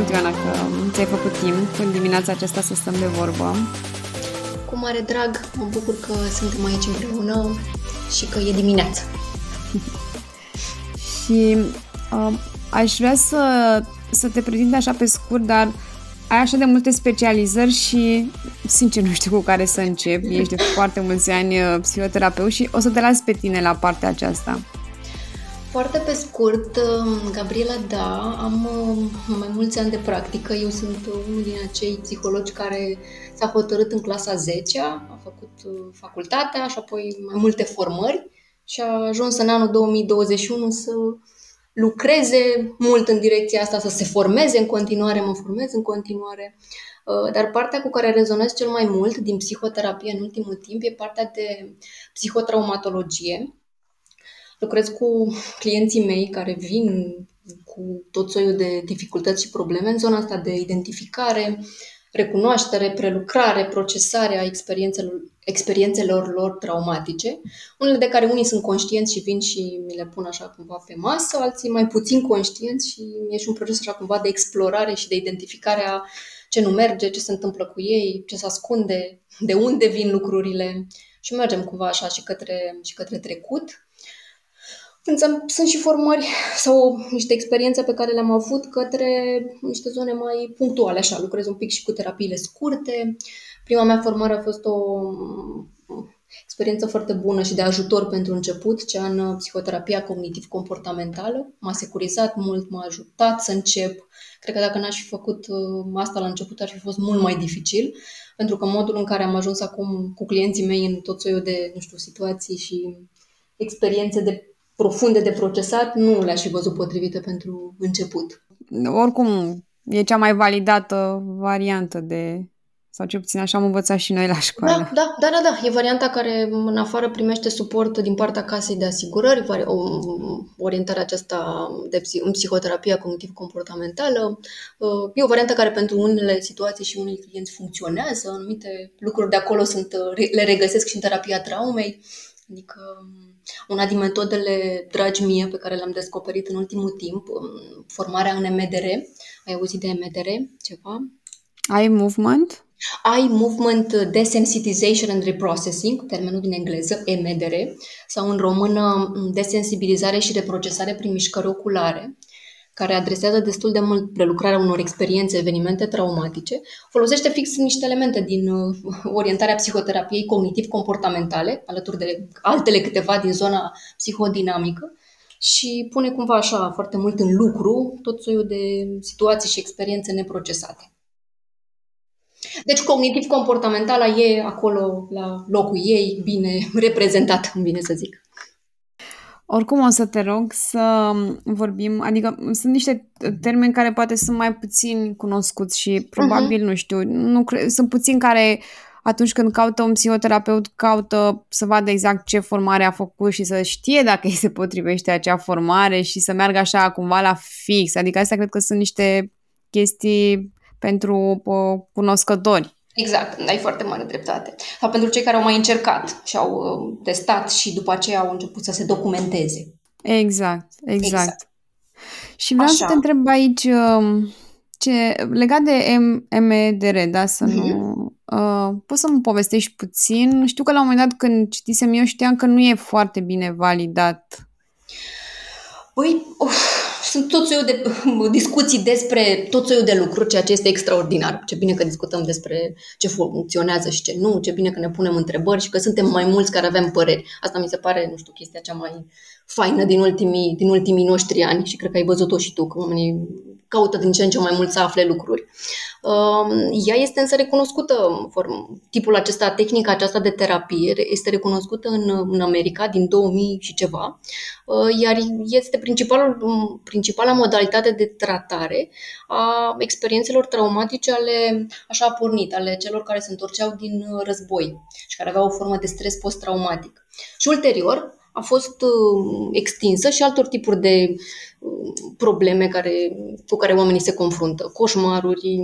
mult, Ioana, că ți-ai făcut timp în dimineața aceasta să stăm de vorbă. Cu mare drag, mă bucur că suntem aici împreună și că e dimineață. și uh, aș vrea să, să te prezint așa pe scurt, dar ai așa de multe specializări și, sincer, nu știu cu care să încep. Ești de foarte mulți ani uh, psihoterapeut și o să te las pe tine la partea aceasta. Foarte pe scurt, um, Gabriela, da, am um, mai mulți ani de practică. Eu sunt unul din acei psihologi care s-a hotărât în clasa 10 a făcut uh, facultatea și apoi mai multe formări și a ajuns în anul 2021 să lucreze mult în direcția asta, să se formeze în continuare, mă formez în continuare. Uh, dar partea cu care rezonez cel mai mult din psihoterapie în ultimul timp e partea de psihotraumatologie lucrez cu clienții mei care vin cu tot soiul de dificultăți și probleme în zona asta de identificare, recunoaștere, prelucrare, procesare a experiențelor, experiențelor lor traumatice, unele de care unii sunt conștienți și vin și mi le pun așa cumva pe masă, alții mai puțin conștienți și e și un proces așa cumva de explorare și de identificare a ce nu merge, ce se întâmplă cu ei, ce se ascunde, de unde vin lucrurile și mergem cumva așa și către, și către trecut. Însă sunt și formări sau niște experiențe pe care le-am avut către niște zone mai punctuale, așa, lucrez un pic și cu terapiile scurte. Prima mea formare a fost o experiență foarte bună și de ajutor pentru început, cea în psihoterapia cognitiv-comportamentală. M-a securizat mult, m-a ajutat să încep. Cred că dacă n-aș fi făcut uh, asta la început, ar fi fost mult mai dificil, pentru că modul în care am ajuns acum cu clienții mei în tot soiul de, nu știu, situații și experiențe de profunde de procesat, nu le-aș fi văzut potrivite pentru început. Oricum, e cea mai validată variantă de sau ce puțin așa am învățat și noi la școală. Da, da, da, da, da. E varianta care în afară primește suport din partea casei de asigurări, orientarea aceasta de în psihoterapia cognitiv-comportamentală. Uh, e o variantă care pentru unele situații și unii clienți funcționează, anumite lucruri de acolo sunt, le regăsesc și în terapia traumei. Adică una din metodele dragi mie pe care le-am descoperit în ultimul timp, um, formarea în MDR. Ai auzit de MDR ceva? Eye movement? Eye movement desensitization and reprocessing, termenul din engleză, MDR, sau în română desensibilizare și reprocesare prin mișcări oculare care adresează destul de mult prelucrarea unor experiențe, evenimente traumatice, folosește fix niște elemente din uh, orientarea psihoterapiei cognitiv-comportamentale, alături de altele câteva din zona psihodinamică, și pune cumva așa foarte mult în lucru tot soiul de situații și experiențe neprocesate. Deci cognitiv-comportamentala e acolo la locul ei, bine reprezentat, bine să zic. Oricum o să te rog să vorbim, adică sunt niște termeni care poate sunt mai puțin cunoscuți și probabil, uh-huh. nu știu, nu cre- sunt puțini care atunci când caută un psihoterapeut, caută să vadă exact ce formare a făcut și să știe dacă îi se potrivește acea formare și să meargă așa cumva la fix. Adică astea cred că sunt niște chestii pentru cunoscători. Exact, ai foarte mare dreptate. Sau pentru cei care au mai încercat și au uh, testat și după aceea au început să se documenteze. Exact, exact. exact. Și vreau Așa. să te întreb aici, um, ce, legat de MDR, da, să uh-huh. nu... Uh, poți să mă povestești puțin? Știu că la un moment dat când citisem eu știam că nu e foarte bine validat. Păi, uf, sunt tot soiul de discuții despre tot soiul de lucruri, ceea ce este extraordinar. Ce bine că discutăm despre ce funcționează și ce nu, ce bine că ne punem întrebări și că suntem mai mulți care avem păreri. Asta mi se pare, nu știu, chestia cea mai faină din ultimii, din ultimii noștri ani și cred că ai văzut-o și tu, că oamenii caută din ce în ce mai mult să afle lucruri. Um, ea este însă recunoscută, tipul acesta, tehnica aceasta de terapie este recunoscută în, în America din 2000 și ceva, uh, iar este principalul, principala modalitate de tratare a experiențelor traumatice ale, așa pornit, ale celor care se întorceau din război și care aveau o formă de stres post-traumatic. Și ulterior, a fost uh, extinsă și altor tipuri de uh, probleme care, cu care oamenii se confruntă. Coșmaruri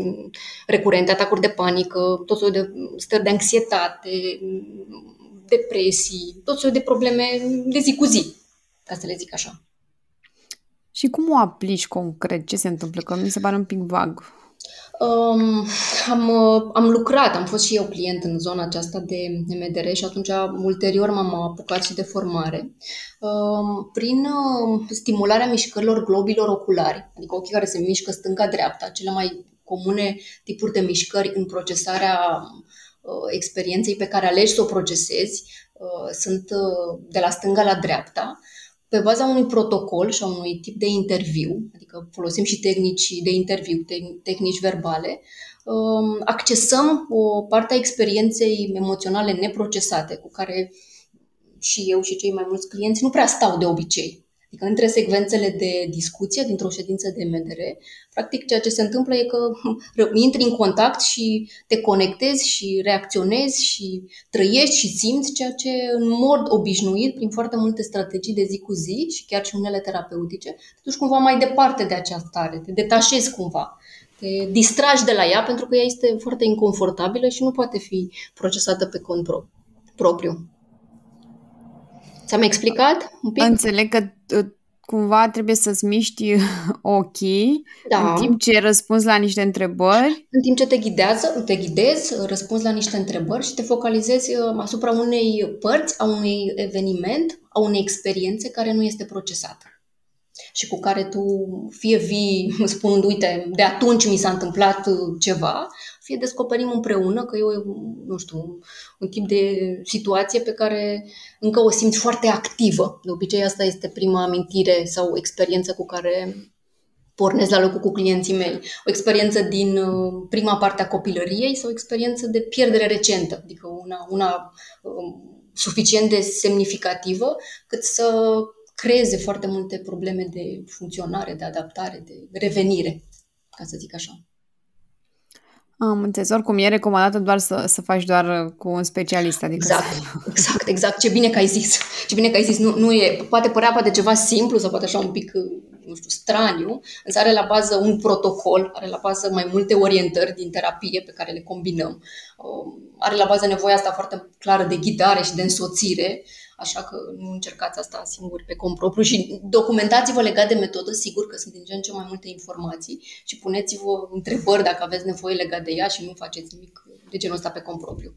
recurente, atacuri de panică, tot soiul de stări de anxietate, depresii, tot soiul de probleme de zi cu zi, ca să le zic așa. Și cum o aplici concret? Ce se întâmplă? Că mi se pare un pic vag. Um, am, am lucrat, am fost și eu client în zona aceasta de MDR și atunci ulterior m-am apucat și de formare. Um, prin uh, stimularea mișcărilor globilor oculari, adică ochii care se mișcă stânga-dreapta, cele mai comune tipuri de mișcări în procesarea uh, experienței pe care alegi să o procesezi, uh, sunt uh, de la stânga la dreapta pe baza unui protocol și a unui tip de interviu, adică folosim și tehnici de interviu, tehnici verbale, um, accesăm o parte a experienței emoționale neprocesate cu care și eu și cei mai mulți clienți nu prea stau de obicei. Adică între secvențele de discuție dintr-o ședință de MDR, practic ceea ce se întâmplă e că intri în contact și te conectezi și reacționezi și trăiești și simți ceea ce în mod obișnuit, prin foarte multe strategii de zi cu zi și chiar și unele terapeutice, te duci cumva mai departe de acea stare, te detașezi cumva te distragi de la ea pentru că ea este foarte inconfortabilă și nu poate fi procesată pe cont propriu. Ți-am explicat un pic? Înțeleg că uh, cumva trebuie să-ți miști ochii da. în timp ce răspunzi la niște întrebări. În timp ce te ghidează, te ghidezi, răspunzi la niște întrebări și te focalizezi uh, asupra unei părți, a unui eveniment, a unei experiențe care nu este procesată și cu care tu fie vii spunând, uite, de atunci mi s-a întâmplat uh, ceva, fie descoperim împreună că e, o, nu știu, un tip de situație pe care încă o simți foarte activă. De obicei asta este prima amintire sau experiență cu care pornesc la locul cu clienții mei. O experiență din uh, prima parte a copilăriei sau o experiență de pierdere recentă, adică una, una um, suficient de semnificativă cât să creeze foarte multe probleme de funcționare, de adaptare, de revenire, ca să zic așa. Am înțeles. Oricum, e recomandată doar să, să faci doar cu un specialist. Adică exact, să... exact, exact. Ce bine că ai zis. Ce bine că ai zis. Nu, nu e, poate părea poate ceva simplu sau poate așa un pic, nu știu, straniu, însă are la bază un protocol, are la bază mai multe orientări din terapie pe care le combinăm. Um, are la bază nevoia asta foarte clară de ghidare și de însoțire așa că nu încercați asta singuri pe cont propriu și documentați-vă legat de metodă, sigur că sunt din ce în ce mai multe informații și puneți-vă întrebări dacă aveți nevoie legat de ea și nu faceți nimic de genul ăsta pe cont propriu.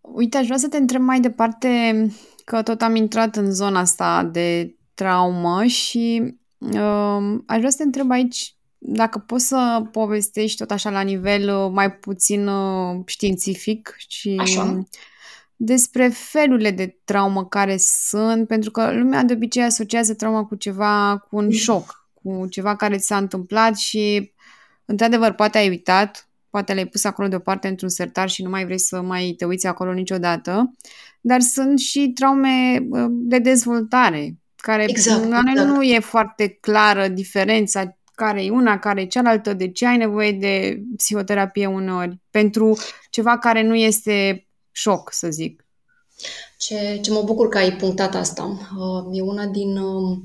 Uite, aș vrea să te întreb mai departe că tot am intrat în zona asta de traumă și uh, aș vrea să te întreb aici dacă poți să povestești tot așa la nivel uh, mai puțin uh, științific și așa despre felurile de traumă care sunt, pentru că lumea de obicei asociază trauma cu ceva, cu un șoc, cu ceva care ți s-a întâmplat și, într-adevăr, poate ai uitat, poate l-ai pus acolo deoparte într-un sertar și nu mai vrei să mai te uiți acolo niciodată, dar sunt și traume de dezvoltare, care exact, exact. nu e foarte clară diferența care e una, care e cealaltă, de ce ai nevoie de psihoterapie uneori, pentru ceva care nu este șoc, să zic. Ce, ce mă bucur că ai punctat asta. Uh, e una din uh,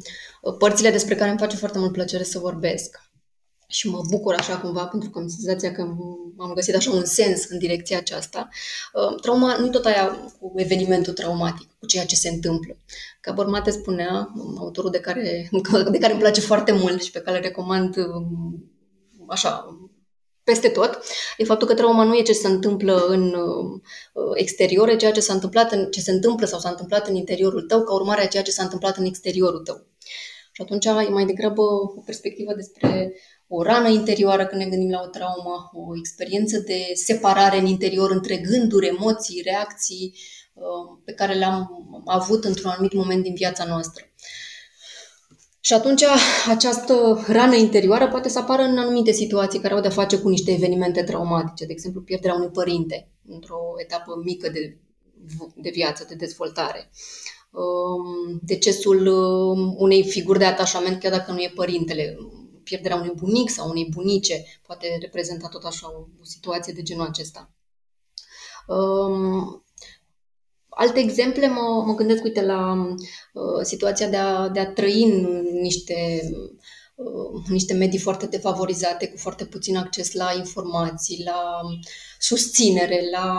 părțile despre care îmi face foarte mult plăcere să vorbesc. Și mă bucur așa cumva, pentru că am senzația că am găsit așa un sens în direcția aceasta. Uh, trauma nu tot aia cu evenimentul traumatic, cu ceea ce se întâmplă. Ca Bormate spunea, autorul de care, de care îmi place foarte mult și pe care îl recomand așa, peste tot, e faptul că trauma nu e ce se întâmplă în uh, exterior, e ceea ce s-a întâmplat în, ce se întâmplă sau s-a întâmplat în interiorul tău, ca urmare a ceea ce s-a întâmplat în exteriorul tău. Și atunci e mai degrabă o perspectivă despre o rană interioară când ne gândim la o traumă, o experiență de separare în interior între gânduri, emoții, reacții uh, pe care le-am avut într-un anumit moment din viața noastră. Și atunci această rană interioară poate să apară în anumite situații care au de-a face cu niște evenimente traumatice, de exemplu pierderea unui părinte într-o etapă mică de, de viață, de dezvoltare. Um, decesul um, unei figuri de atașament, chiar dacă nu e părintele, pierderea unui bunic sau unei bunice poate reprezenta tot așa o, o situație de genul acesta. Um, Alte exemple mă, mă gândesc, uite, la uh, situația de a, de a trăi în niște, uh, niște medii foarte defavorizate, cu foarte puțin acces la informații, la susținere, la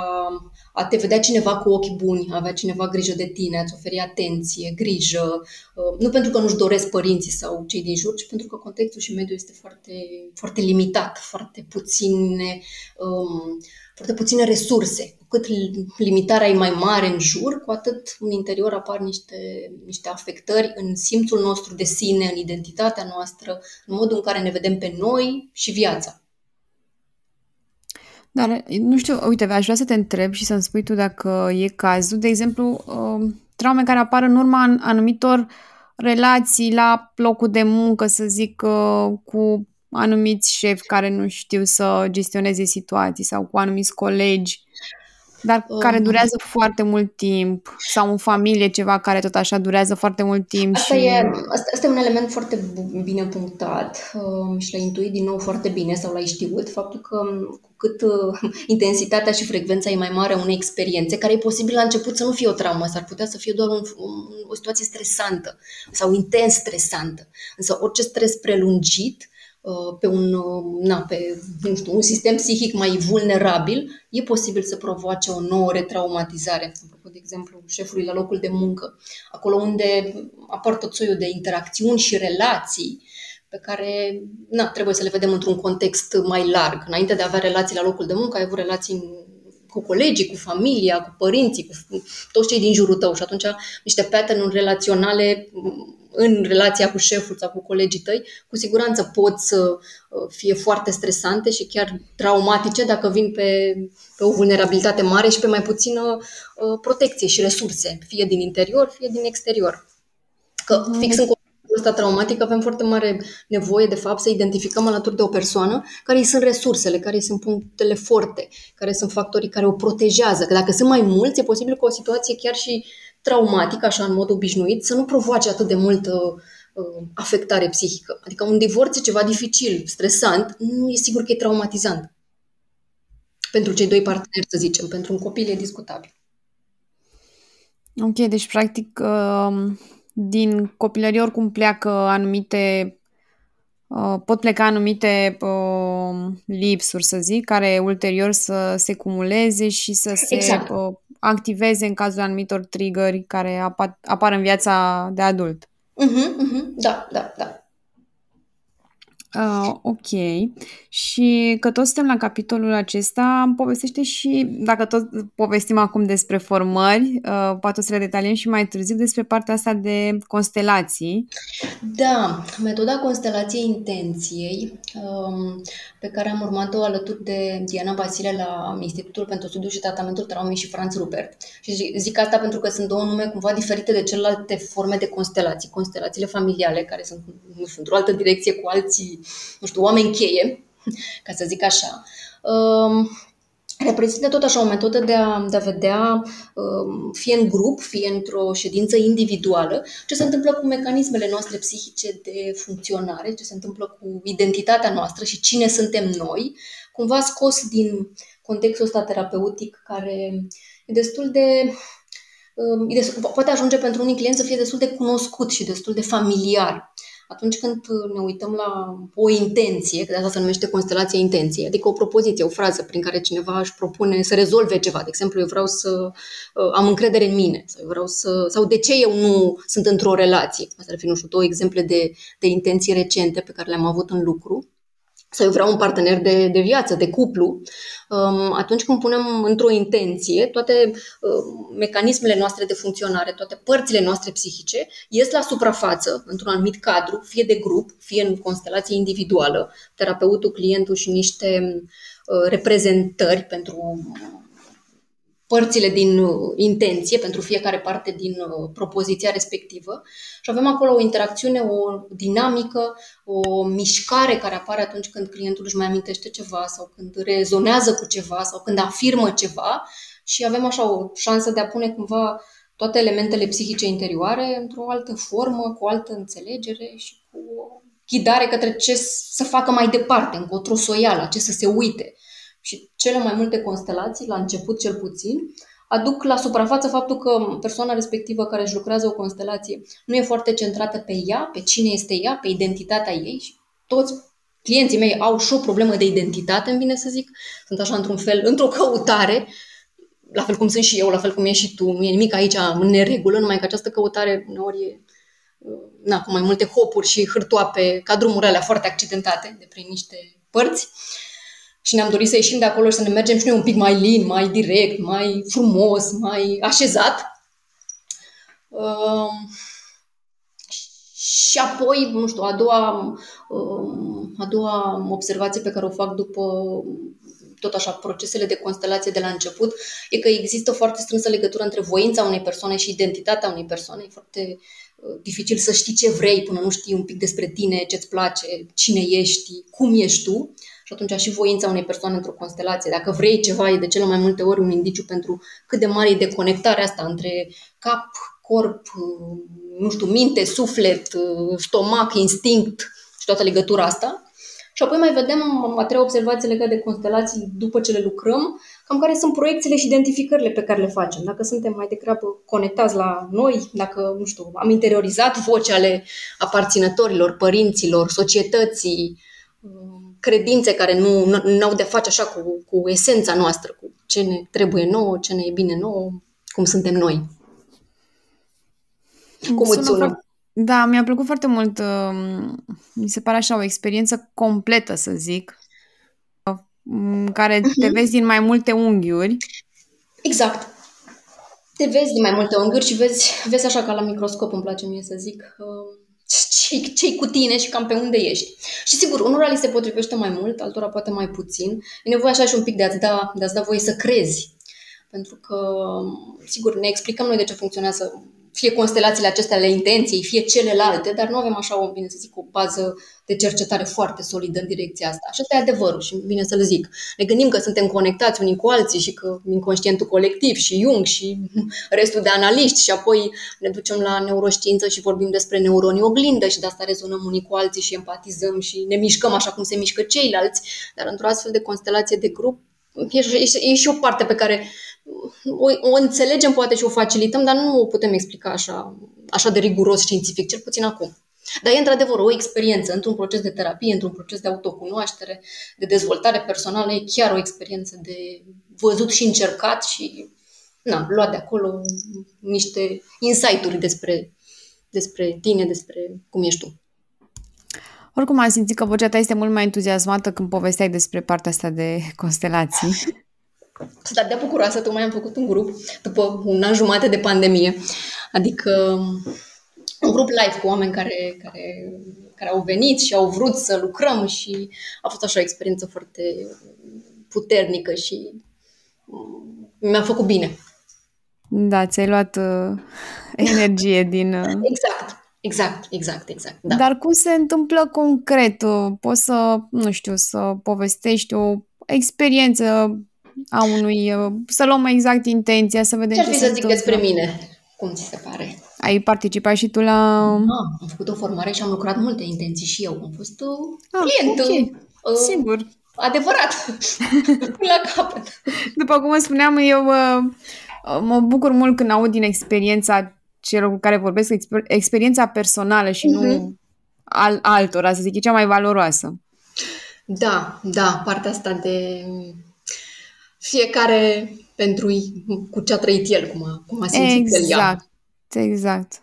a te vedea cineva cu ochi buni, a avea cineva grijă de tine, a-ți oferi atenție, grijă, uh, nu pentru că nu-și doresc părinții sau cei din jur, ci pentru că contextul și mediul este foarte, foarte limitat, foarte puține, um, foarte puține resurse. Cu cât limitarea e mai mare în jur, cu atât în interior apar niște, niște afectări în simțul nostru de sine, în identitatea noastră, în modul în care ne vedem pe noi și viața. Dar, nu știu, uite, aș vrea să te întreb și să-mi spui tu dacă e cazul, de exemplu, uh, traume care apar în urma anumitor relații la locul de muncă, să zic, uh, cu anumiți șefi care nu știu să gestioneze situații sau cu anumiți colegi dar care um. durează foarte mult timp sau în familie ceva care tot așa durează foarte mult timp. Asta, și... e, asta, asta e un element foarte bine punctat um, și l-ai intuit din nou foarte bine sau l-ai știut, faptul că um, cu cât uh, intensitatea și frecvența e mai mare a unei experiențe, care e posibil la început să nu fie o traumă, s-ar putea să fie doar un, un, o situație stresantă sau intens stresantă. Însă orice stres prelungit Uh, pe un, uh, na, pe, nu știu, un sistem psihic mai vulnerabil, e posibil să provoace o nouă retraumatizare. Apropo, de exemplu, șefului la locul de muncă, acolo unde apar tot soiul de interacțiuni și relații pe care na, trebuie să le vedem într-un context mai larg. Înainte de a avea relații la locul de muncă, ai avut relații cu colegii, cu familia, cu părinții, cu toți cei din jurul tău și atunci niște pattern relaționale în relația cu șeful sau cu colegii tăi, cu siguranță pot să uh, fie foarte stresante și chiar traumatice dacă vin pe, pe o vulnerabilitate mare și pe mai puțină uh, protecție și resurse, fie din interior, fie din exterior. Că mhm. fix în contextul ăsta traumatic avem foarte mare nevoie, de fapt, să identificăm alături de o persoană care îi sunt resursele, care îi sunt punctele forte, care sunt factorii care o protejează. Că dacă sunt mai mulți, e posibil că o situație chiar și traumatic, așa în mod obișnuit, să nu provoace atât de multă uh, afectare psihică. Adică un divorț e ceva dificil, stresant, nu e sigur că e traumatizant. Pentru cei doi parteneri, să zicem, pentru un copil e discutabil. Ok, deci practic uh, din copilărie oricum pleacă anumite uh, pot pleca anumite uh, lipsuri, să zic, care ulterior să se cumuleze și să se exact activeze în cazul anumitor triggeri care apar, apar în viața de adult. Uh-huh, uh-huh. Da, da, da. Uh, ok. Și că tot suntem la capitolul acesta, povestește și, dacă tot povestim acum despre formări, uh, poate o să le detaliem și mai târziu despre partea asta de constelații. Da, metoda constelației intenției, um, pe care am urmat-o alături de Diana Basile la Institutul pentru Studiu și Tratamentul Traumei și Franz Rupert. Și zic asta pentru că sunt două nume cumva diferite de celelalte forme de constelații. Constelațiile familiale, care sunt, nu știu, într-o altă direcție cu alții nu știu, oameni cheie, ca să zic așa, um, reprezintă tot așa o metodă de a, de a vedea, um, fie în grup, fie într-o ședință individuală, ce se întâmplă cu mecanismele noastre psihice de funcționare, ce se întâmplă cu identitatea noastră și cine suntem noi, cumva scos din contextul ăsta terapeutic care e destul de um, e destul, poate ajunge pentru unii clienți să fie destul de cunoscut și destul de familiar atunci când ne uităm la o intenție, că de asta se numește constelația intenției, adică o propoziție, o frază prin care cineva își propune să rezolve ceva. De exemplu, eu vreau să uh, am încredere în mine sau, eu vreau să, sau de ce eu nu sunt într-o relație. Asta ar fi, nu știu, două exemple de, de intenții recente pe care le-am avut în lucru sau eu vreau un partener de, de viață, de cuplu, um, atunci când punem într-o intenție, toate um, mecanismele noastre de funcționare, toate părțile noastre psihice ies la suprafață într-un anumit cadru, fie de grup, fie în constelație individuală, terapeutul, clientul și niște uh, reprezentări pentru părțile din uh, intenție pentru fiecare parte din uh, propoziția respectivă și avem acolo o interacțiune, o dinamică, o mișcare care apare atunci când clientul își mai amintește ceva sau când rezonează cu ceva sau când afirmă ceva și avem așa o șansă de a pune cumva toate elementele psihice interioare într-o altă formă, cu o altă înțelegere și cu o ghidare către ce să facă mai departe, încotro soială, ce să se uite. Și cele mai multe constelații, la început cel puțin, aduc la suprafață faptul că persoana respectivă care își lucrează o constelație nu e foarte centrată pe ea, pe cine este ea, pe identitatea ei și toți clienții mei au și o problemă de identitate, îmi vine să zic. Sunt așa într-un fel, într-o căutare, la fel cum sunt și eu, la fel cum e și tu. Nu e nimic aici în neregulă, numai că această căutare uneori e na, cu mai multe hopuri și hârtoape, ca drumurile alea foarte accidentate de prin niște părți. Și ne-am dorit să ieșim de acolo și să ne mergem și noi un pic mai lin, mai direct, mai frumos, mai așezat. Uh, și apoi, nu știu, a doua, um, a doua observație pe care o fac după tot așa procesele de constelație de la început, e că există foarte strânsă legătură între voința unei persoane și identitatea unei persoane. E foarte uh, dificil să știi ce vrei până nu știi un pic despre tine, ce-ți place, cine ești, cum ești tu. Și atunci și voința unei persoane într-o constelație. Dacă vrei ceva, e de cele mai multe ori un indiciu pentru cât de mare e deconectarea asta între cap, corp, nu știu, minte, suflet, stomac, instinct și toată legătura asta. Și apoi mai vedem a treia observație legată de constelații după ce le lucrăm, cam care sunt proiecțiile și identificările pe care le facem. Dacă suntem mai degrabă conectați la noi, dacă, nu știu, am interiorizat voci ale aparținătorilor, părinților, societății, credințe care nu, nu au de face așa cu, cu esența noastră, cu ce ne trebuie nouă, ce ne e bine nouă, cum suntem noi. Cum sună îți sună? Foarte, da, mi-a plăcut foarte mult. Um, mi se pare așa o experiență completă, să zic, în care uh-huh. te vezi din mai multe unghiuri. Exact. Te vezi din mai multe unghiuri și vezi, vezi așa ca la microscop, îmi place mie să zic, ce ce cu tine și cam pe unde ești. Și sigur, unora li se potrivește mai mult, altora poate mai puțin. E nevoie așa și un pic de a-ți da, de a-ți da voie să crezi. Pentru că, sigur, ne explicăm noi de ce funcționează fie constelațiile acestea ale intenției, fie celelalte, dar nu avem așa, o, bine să zic, o bază de cercetare foarte solidă în direcția asta. Și asta e adevărul și bine să le zic. Ne gândim că suntem conectați unii cu alții și că inconștientul colectiv și Jung și restul de analiști și apoi ne ducem la neuroștiință și vorbim despre neuronii oglindă și de asta rezonăm unii cu alții și empatizăm și ne mișcăm așa cum se mișcă ceilalți, dar într-o astfel de constelație de grup e, e, e și o parte pe care o, o înțelegem poate și o facilităm, dar nu o putem explica așa, așa de riguros științific, cel puțin acum. Dar e într-adevăr o experiență într-un proces de terapie, într-un proces de autocunoaștere, de dezvoltare personală, e chiar o experiență de văzut și încercat și na, luat de acolo niște insight-uri despre, despre tine, despre cum ești tu. Oricum am simțit că vocea ta este mult mai entuziasmată când povesteai despre partea asta de constelații. Sunt atât de bucuroasă, tocmai am făcut un grup după un an jumate de pandemie, adică un grup live cu oameni care, care, care au venit și au vrut să lucrăm și a fost așa o experiență foarte puternică și mi-a făcut bine. Da, ți-ai luat uh, energie din... Uh... Exact, exact, exact, exact. Da. Dar cum se întâmplă concret? Poți să, nu știu, să povestești o experiență a unui, uh, să luăm exact intenția, să vedem ce, ce să zic despre mine? Cum ți se pare? Ai participat și tu la... Ah, am făcut o formare și am lucrat multe intenții și eu. Am fost uh, ah, client. Okay. Uh, Sigur. Adevărat. la capăt. După cum spuneam, eu uh, mă bucur mult când aud din experiența celor cu care vorbesc, exper- experiența personală și uh-huh. nu mhm. al altora, să zic, e cea mai valoroasă. Da, da, partea asta de fiecare pentru cu ce a trăit el, cum a, cum a simțit exact, el ea. Exact,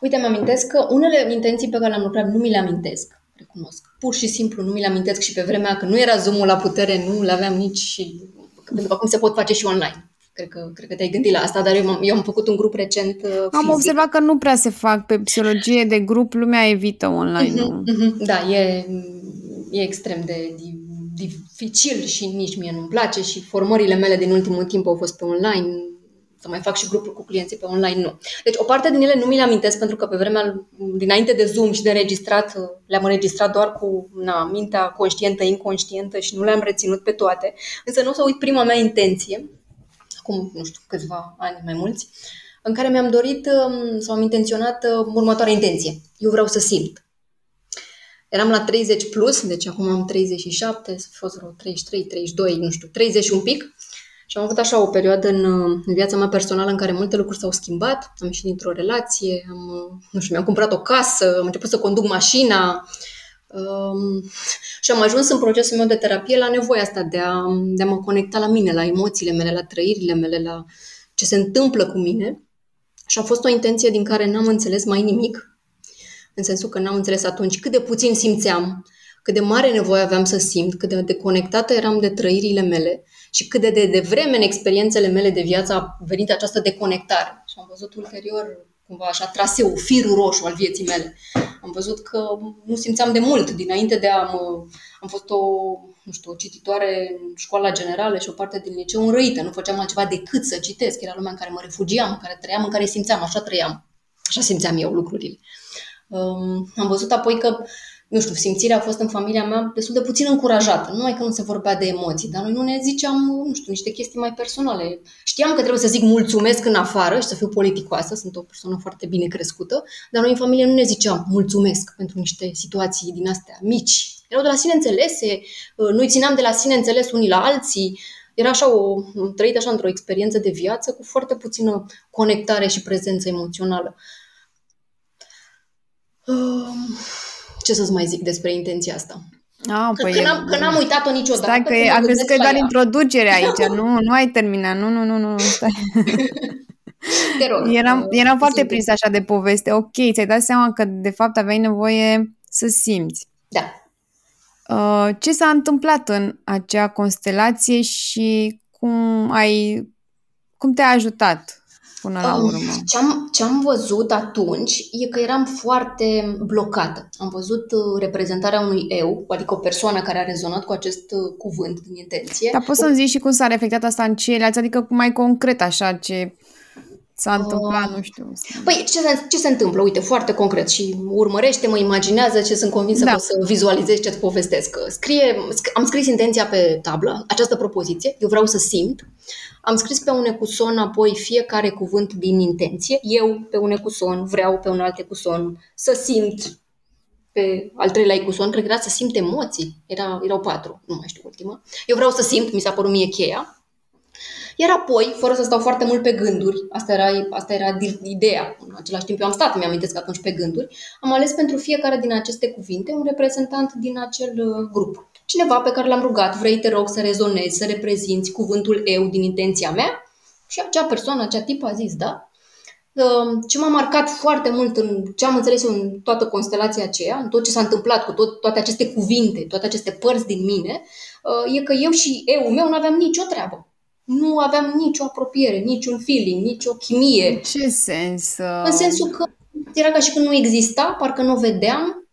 Uite, mi amintesc că unele intenții pe care le-am lucrat nu mi le amintesc, recunosc. Pur și simplu nu mi le amintesc și pe vremea când nu era zoom la putere, nu le aveam nici și pentru că acum se pot face și online. Cred că, cred că te-ai gândit la asta, dar eu, am, eu am făcut un grup recent uh, fizic. Am observat că nu prea se fac pe psihologie de grup, lumea evită online. Uh-huh, uh-huh. Da, e, e extrem de dificil și nici mie nu-mi place și formările mele din ultimul timp au fost pe online, să mai fac și grupuri cu clienții pe online, nu. Deci o parte din ele nu mi le amintesc pentru că pe vremea dinainte de Zoom și de înregistrat, le-am înregistrat doar cu na, mintea conștientă, inconștientă și nu le-am reținut pe toate. Însă nu o să uit prima mea intenție, acum, nu știu, câțiva ani mai mulți, în care mi-am dorit um, sau am intenționat uh, următoarea intenție. Eu vreau să simt. Eram la 30 plus, deci acum am 37, a fost vreo 33, 32, nu știu, 30 un pic. Și am avut așa o perioadă în, în viața mea personală în care multe lucruri s-au schimbat. Am ieșit dintr-o relație, am, nu știu, mi-am cumpărat o casă, am început să conduc mașina, Um, și am ajuns în procesul meu de terapie la nevoia asta de a, de a mă conecta la mine, la emoțiile mele, la trăirile mele, la ce se întâmplă cu mine. Și a fost o intenție din care n-am înțeles mai nimic, în sensul că n-am înțeles atunci cât de puțin simțeam, cât de mare nevoie aveam să simt, cât de deconectată eram de trăirile mele și cât de, de, de vreme în experiențele mele de viață a venit această deconectare. Și am văzut ulterior cumva așa traseul, firul roșu al vieții mele. Am văzut că nu simțeam de mult dinainte de a mă... Am fost o, nu știu, o cititoare în școala generală și o parte din liceu înrăită. Nu făceam altceva decât să citesc. Era lumea în care mă refugiam, în care trăiam, în care simțeam, așa trăiam. Așa simțeam eu lucrurile. Um, am văzut apoi că nu știu, simțirea a fost în familia mea destul de puțin încurajată. Numai că nu se vorbea de emoții, dar noi nu ne ziceam, nu știu, niște chestii mai personale. Știam că trebuie să zic mulțumesc în afară și să fiu politicoasă, sunt o persoană foarte bine crescută, dar noi în familie nu ne ziceam mulțumesc pentru niște situații din astea mici. Erau de la sine înțelese, noi țineam de la sine înțeles unii la alții, era așa o, trăit așa într-o experiență de viață cu foarte puțină conectare și prezență emoțională. Uh ce să-ți mai zic despre intenția asta? Ah, că, păi că, n-am, că n-am uitat-o niciodată. Stai că am crezut că e doar introducerea aici. nu, nu ai terminat. Nu, nu, nu, nu. Stai. Te rog. Eram, eram foarte prins așa de poveste. Ok, ți-ai dat seama că de fapt aveai nevoie să simți. Da. Uh, ce s-a întâmplat în acea constelație și cum ai cum te-a ajutat până la urmă? Ce-am, ce-am văzut atunci e că eram foarte blocată. Am văzut uh, reprezentarea unui eu, adică o persoană care a rezonat cu acest uh, cuvânt din intenție. Dar poți să-mi zici și cum s-a reflectat asta în ceilalți, adică mai concret așa ce s-a întâmplat, uh, nu știu. Păi, ce se, ce se întâmplă? Uite, foarte concret și urmărește, mă imaginează ce sunt convinsă da. că o să vizualizezi ce-ți povestesc. Scrie, am scris intenția pe tablă, această propoziție, eu vreau să simt. Am scris pe un ecuson apoi fiecare cuvânt din intenție. Eu pe un ecuson, vreau pe un alt ecuson să simt pe al treilea ecuson, cred că era să simt emoții. Era, erau patru, nu mai știu ultima. Eu vreau să simt, mi s-a părut mie cheia. Iar apoi, fără să stau foarte mult pe gânduri, asta era, asta era ideea, în același timp eu am stat, mi-am că atunci pe gânduri, am ales pentru fiecare din aceste cuvinte un reprezentant din acel uh, grup. Cineva pe care l-am rugat, vrei te rog să rezonezi, să reprezinți cuvântul eu din intenția mea? Și acea persoană, acea tip a zis da. Uh, ce m-a marcat foarte mult în ce am înțeles eu în toată constelația aceea, în tot ce s-a întâmplat cu tot, toate aceste cuvinte, toate aceste părți din mine, uh, e că eu și eu meu nu aveam nicio treabă nu aveam nicio apropiere, niciun feeling, nicio chimie. Ce sens? În sensul că era ca și când nu exista, parcă nu o vedeam.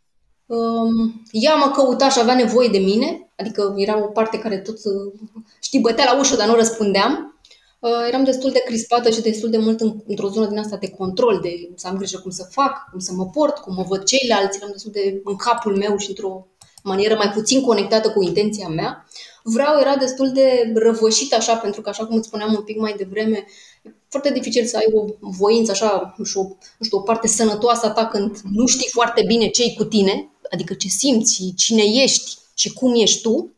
Um, ea mă căuta și avea nevoie de mine, adică era o parte care tot, uh, știi, bătea la ușă, dar nu răspundeam. Uh, eram destul de crispată și destul de mult în, într-o zonă din asta de control, de să am grijă cum să fac, cum să mă port, cum mă văd ceilalți. Eram destul de în capul meu și într-o manieră mai puțin conectată cu intenția mea. Vreau era destul de răvășit așa, pentru că, așa cum îți spuneam un pic mai devreme, e foarte dificil să ai o voință așa și o, nu știu, o parte sănătoasă a ta când nu știi foarte bine ce cu tine, adică ce simți, cine ești și cum ești tu.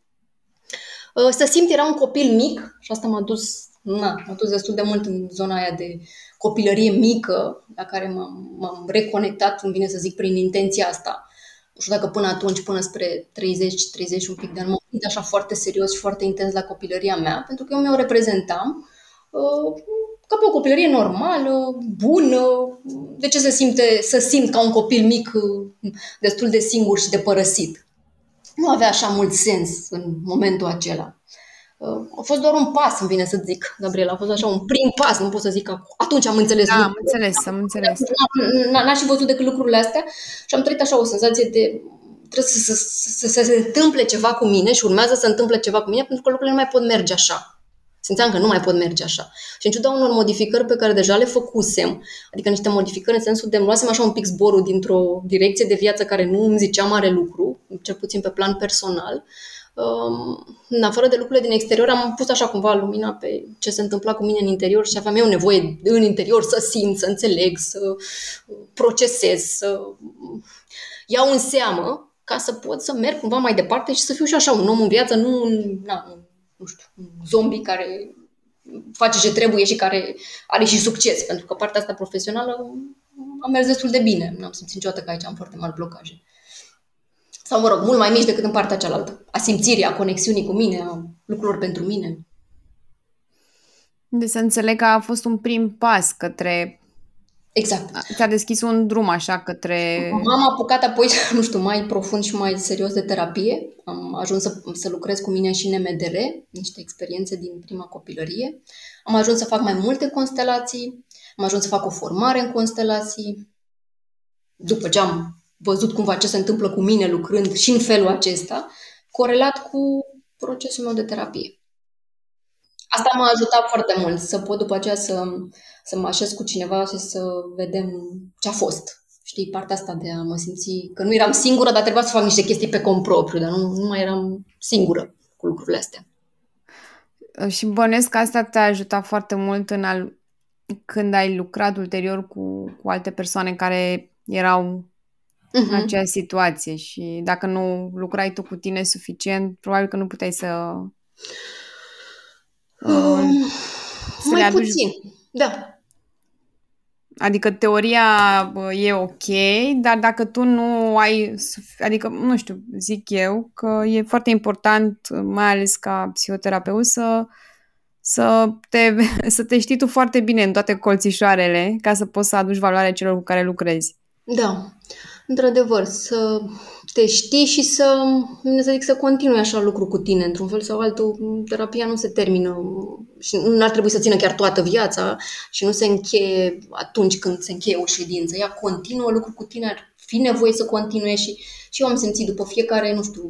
Uh, să simt, era un copil mic și asta m-a dus, na, m-a dus destul de mult în zona aia de copilărie mică, la care m-am, m-am reconectat, îmi vine să zic, prin intenția asta nu știu dacă până atunci, până spre 30, 30 un pic de ani, m-am așa foarte serios și foarte intens la copilăria mea, pentru că eu mi-o reprezentam uh, ca pe o copilărie normală, bună, de ce să, simte, să simt ca un copil mic uh, destul de singur și de părăsit. Nu avea așa mult sens în momentul acela. A fost doar un pas, îmi vine să zic, Gabriela. A fost așa un prim pas, nu pot să zic că atunci am înțeles. Da, am înțeles, am înțeles. N-am și văzut decât lucrurile astea și am trăit așa o senzație de trebuie să, să, să, să se întâmple ceva cu mine și urmează să întâmple ceva cu mine pentru că lucrurile nu mai pot merge așa. Simțeam că nu mai pot merge așa. Și în ciuda unor modificări pe care deja le făcusem, adică niște modificări în sensul de îmi luasem așa un pic zborul dintr-o direcție de viață care nu îmi zicea mare lucru, cel puțin pe plan personal, uh, în afară de lucrurile din exterior, am pus așa cumva lumina pe ce se întâmpla cu mine în interior și aveam eu nevoie în interior să simt, să înțeleg, să procesez, să iau în seamă ca să pot să merg cumva mai departe și să fiu și așa un om în viață, nu un, na, nu știu, un zombie care face ce trebuie și care are și succes, pentru că partea asta profesională a mers destul de bine. Nu am simțit niciodată că aici am foarte mari blocaje. Sau, mă rog, mult mai mici decât în partea cealaltă. A simțirii, a conexiunii cu mine, a lucrurilor pentru mine. Deci să înțeleg că a fost un prim pas către Exact. Ți-a deschis un drum așa către... M-am apucat apoi, nu știu, mai profund și mai serios de terapie. Am ajuns să, să lucrez cu mine și în MDR, niște experiențe din prima copilărie. Am ajuns să fac mai multe constelații, am ajuns să fac o formare în constelații. După ce am văzut cumva ce se întâmplă cu mine lucrând și în felul acesta, corelat cu procesul meu de terapie. Asta m-a ajutat foarte mult, să pot după aceea să, să mă așez cu cineva și să vedem ce a fost. Știi, partea asta de a mă simți că nu eram singură, dar trebuia să fac niște chestii pe cont propriu, dar nu, nu mai eram singură cu lucrurile astea. Și bănesc că asta te-a ajutat foarte mult în al, când ai lucrat ulterior cu, cu alte persoane care erau uh-huh. în mhm. acea situație și dacă nu lucrai tu cu tine suficient, probabil că nu puteai să Um, să mai aduci... puțin, da. Adică teoria e ok, dar dacă tu nu ai, adică, nu știu, zic eu că e foarte important, mai ales ca psihoterapeut, să, să, te, să te știi tu foarte bine în toate colțișoarele ca să poți să aduci valoare celor cu care lucrezi. Da, într-adevăr, să te știi și să, să zic, să continui așa lucru cu tine, într-un fel sau altul. Terapia nu se termină și nu ar trebui să țină chiar toată viața și nu se încheie atunci când se încheie o ședință. Ea continuă lucru cu tine, ar fi nevoie să continue și, și eu am simțit după fiecare, nu știu,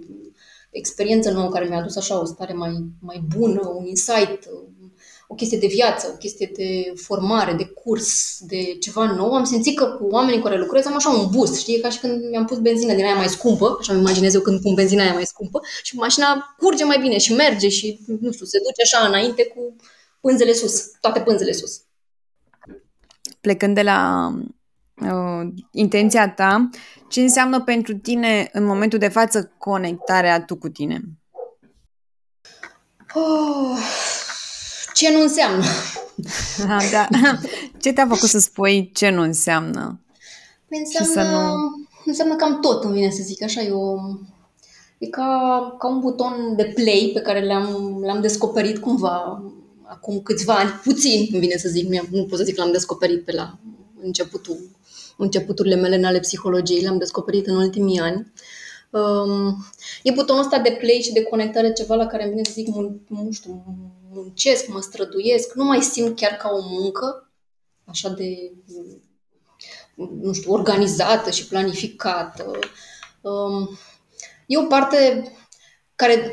experiență nouă care mi-a adus așa o stare mai, mai bună, un insight, o chestie de viață, o chestie de formare, de curs, de ceva nou, am simțit că cu oamenii cu care lucrez am așa un boost, știi, ca și când mi-am pus benzină din aia mai scumpă, așa îmi imaginez eu când pun benzina aia mai scumpă și mașina curge mai bine și merge și, nu știu, se duce așa înainte cu pânzele sus, toate pânzele sus. Plecând de la uh, intenția ta, ce înseamnă pentru tine în momentul de față conectarea tu cu tine? Oh, ce nu înseamnă. Da, da. Ce te-a făcut să spui ce nu înseamnă? Păi înseamnă, să nu... înseamnă cam tot, îmi vine să zic așa. Eu, e ca, ca un buton de play pe care l-am, l-am descoperit cumva acum câțiva ani, puțin, îmi vine să zic, nu pot să zic că l-am descoperit pe la începutul, începuturile mele în ale psihologiei, l-am descoperit în ultimii ani. Um, e butonul ăsta de play și de conectare, ceva la care îmi vine să zic, nu știu, muncesc, mă străduiesc, nu mai simt chiar ca o muncă, așa de, nu știu, organizată și planificată. Um, e o parte care,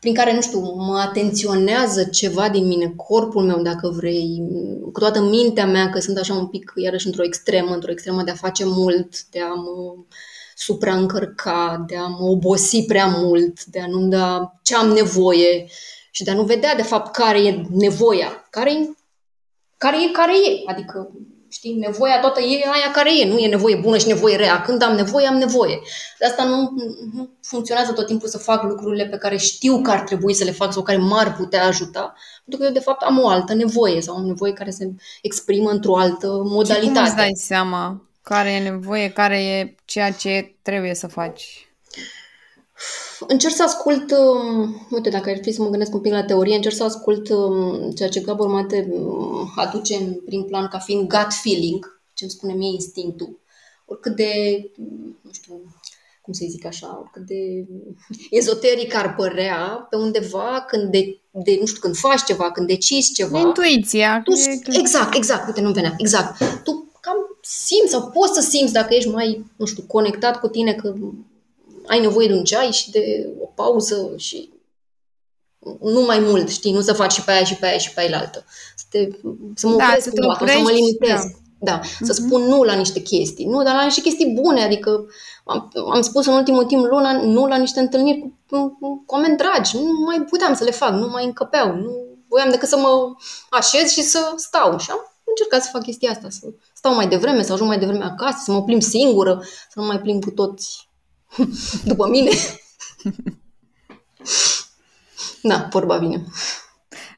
prin care, nu știu, mă atenționează ceva din mine, corpul meu, dacă vrei, cu toată mintea mea, că sunt așa un pic, iarăși, într-o extremă, într-o extremă de a face mult, de a mă supraîncărca, de a mă obosi prea mult, de a nu da ce am nevoie și de a nu vedea, de fapt, care e nevoia, care e, care e, care e. Adică, știi, nevoia toată e aia care e, nu e nevoie bună și nevoie rea. Când am nevoie, am nevoie. De asta nu, nu funcționează tot timpul să fac lucrurile pe care știu că ar trebui să le fac sau care m-ar putea ajuta, pentru că eu, de fapt, am o altă nevoie sau o nevoie care se exprimă într-o altă modalitate. Și cum îți dai seama care e nevoie, care e ceea ce trebuie să faci? Încerc să ascult, um, uite, dacă ar fi să mă gândesc un pic la teorie, încerc să ascult um, ceea ce Gabor Mate um, aduce în prim plan ca fiind gut feeling, ce îmi spune mie instinctul. Oricât de, nu știu, cum să zic așa, oricât de ezoteric ar părea, pe undeva când de, de nu știu, când faci ceva, când decizi ceva. Intuiția. Tu, exact, exact, uite, nu venea, exact. Tu cam simți sau poți să simți dacă ești mai, nu știu, conectat cu tine, că ai nevoie de un ceai și de o pauză și nu mai mult, știi, nu să faci și pe aia și pe aia și pe aia altă. Să, te, să mă da, opresc să, cumva, oprești, să mă limitez. Da. Da, uh-huh. să spun nu la niște chestii. Nu, dar la niște chestii bune, adică am, am spus în ultimul timp luna nu la niște întâlniri cu, cu, cu oameni dragi. Nu mai puteam să le fac, nu mai încăpeau. Nu voiam decât să mă așez și să stau. Și am încercat să fac chestia asta, să stau mai devreme, să ajung mai devreme acasă, să mă plimb singură, să nu mai plimb cu toți după mine. da, vorba vine.